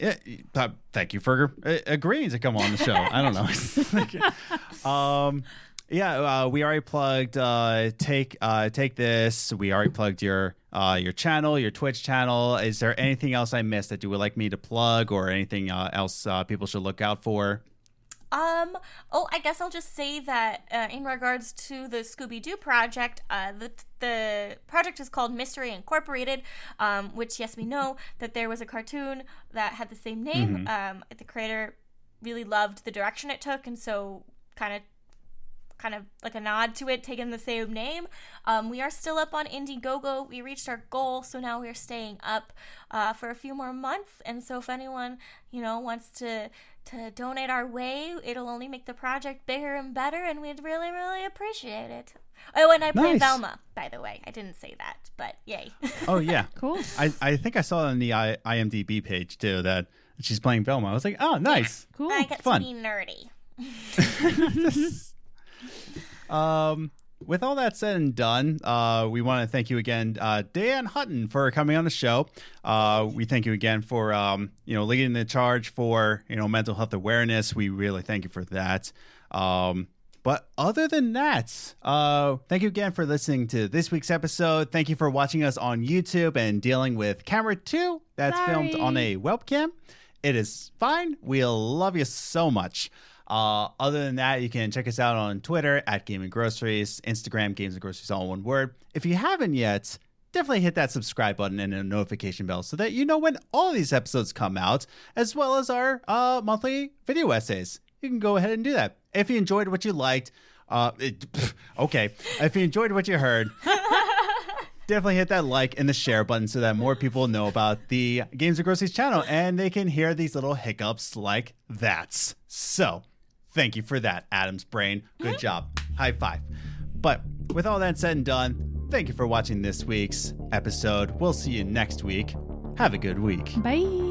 Yeah, uh, thank you for uh, agreeing to come on the show. I don't know. um, yeah, uh, we already plugged. Uh, take uh, take this. We already plugged your uh, your channel, your Twitch channel. Is there anything else I missed that you would like me to plug, or anything uh, else uh, people should look out for? Um. Oh, I guess I'll just say that uh, in regards to the Scooby Doo project, uh, the the project is called Mystery Incorporated. Um, which yes, we know that there was a cartoon that had the same name. Um, the creator really loved the direction it took, and so kind of kind of like a nod to it, taking the same name. Um, we are still up on Indiegogo. We reached our goal, so now we're staying up uh, for a few more months. And so, if anyone you know wants to to donate our way, it'll only make the project bigger and better, and we'd really, really appreciate it. Oh, and I play Nice. Velma, by the way. I didn't say that, but yay. Oh yeah, Cool. I, I think I saw on the I, IMDb page too that she's playing Velma. I was like, oh, nice. Cool. I get fun. to be nerdy. Um, with all that said and done, uh, we want to thank you again, uh, Dayeanne Hutton, for coming on the show. Uh, we thank you again for um, you know leading the charge for you know mental health awareness. We really thank you for that. Um, but other than that, uh, thank you again for listening to this week's episode. Thank you for watching us on YouTube and dealing with camera two that's filmed on a webcam. It is fine. We'll love you so much. Uh, other than that, you can check us out on Twitter at Game and Groceries, Instagram, Games and Groceries, all in one word. If you haven't yet, definitely hit that subscribe button and a notification bell so that you know when all these episodes come out, as well as our uh, monthly video essays. You can go ahead and do that. If you enjoyed what you liked, uh, it, okay. If you enjoyed what you heard, definitely hit that like and the share button so that more people know about the Games and Groceries channel and they can hear these little hiccups like that. So, thank you for that, Adam's brain. Good mm-hmm. job. High five. But with all that said and done, thank you for watching this week's episode. We'll see you next week. Have a good week. Bye.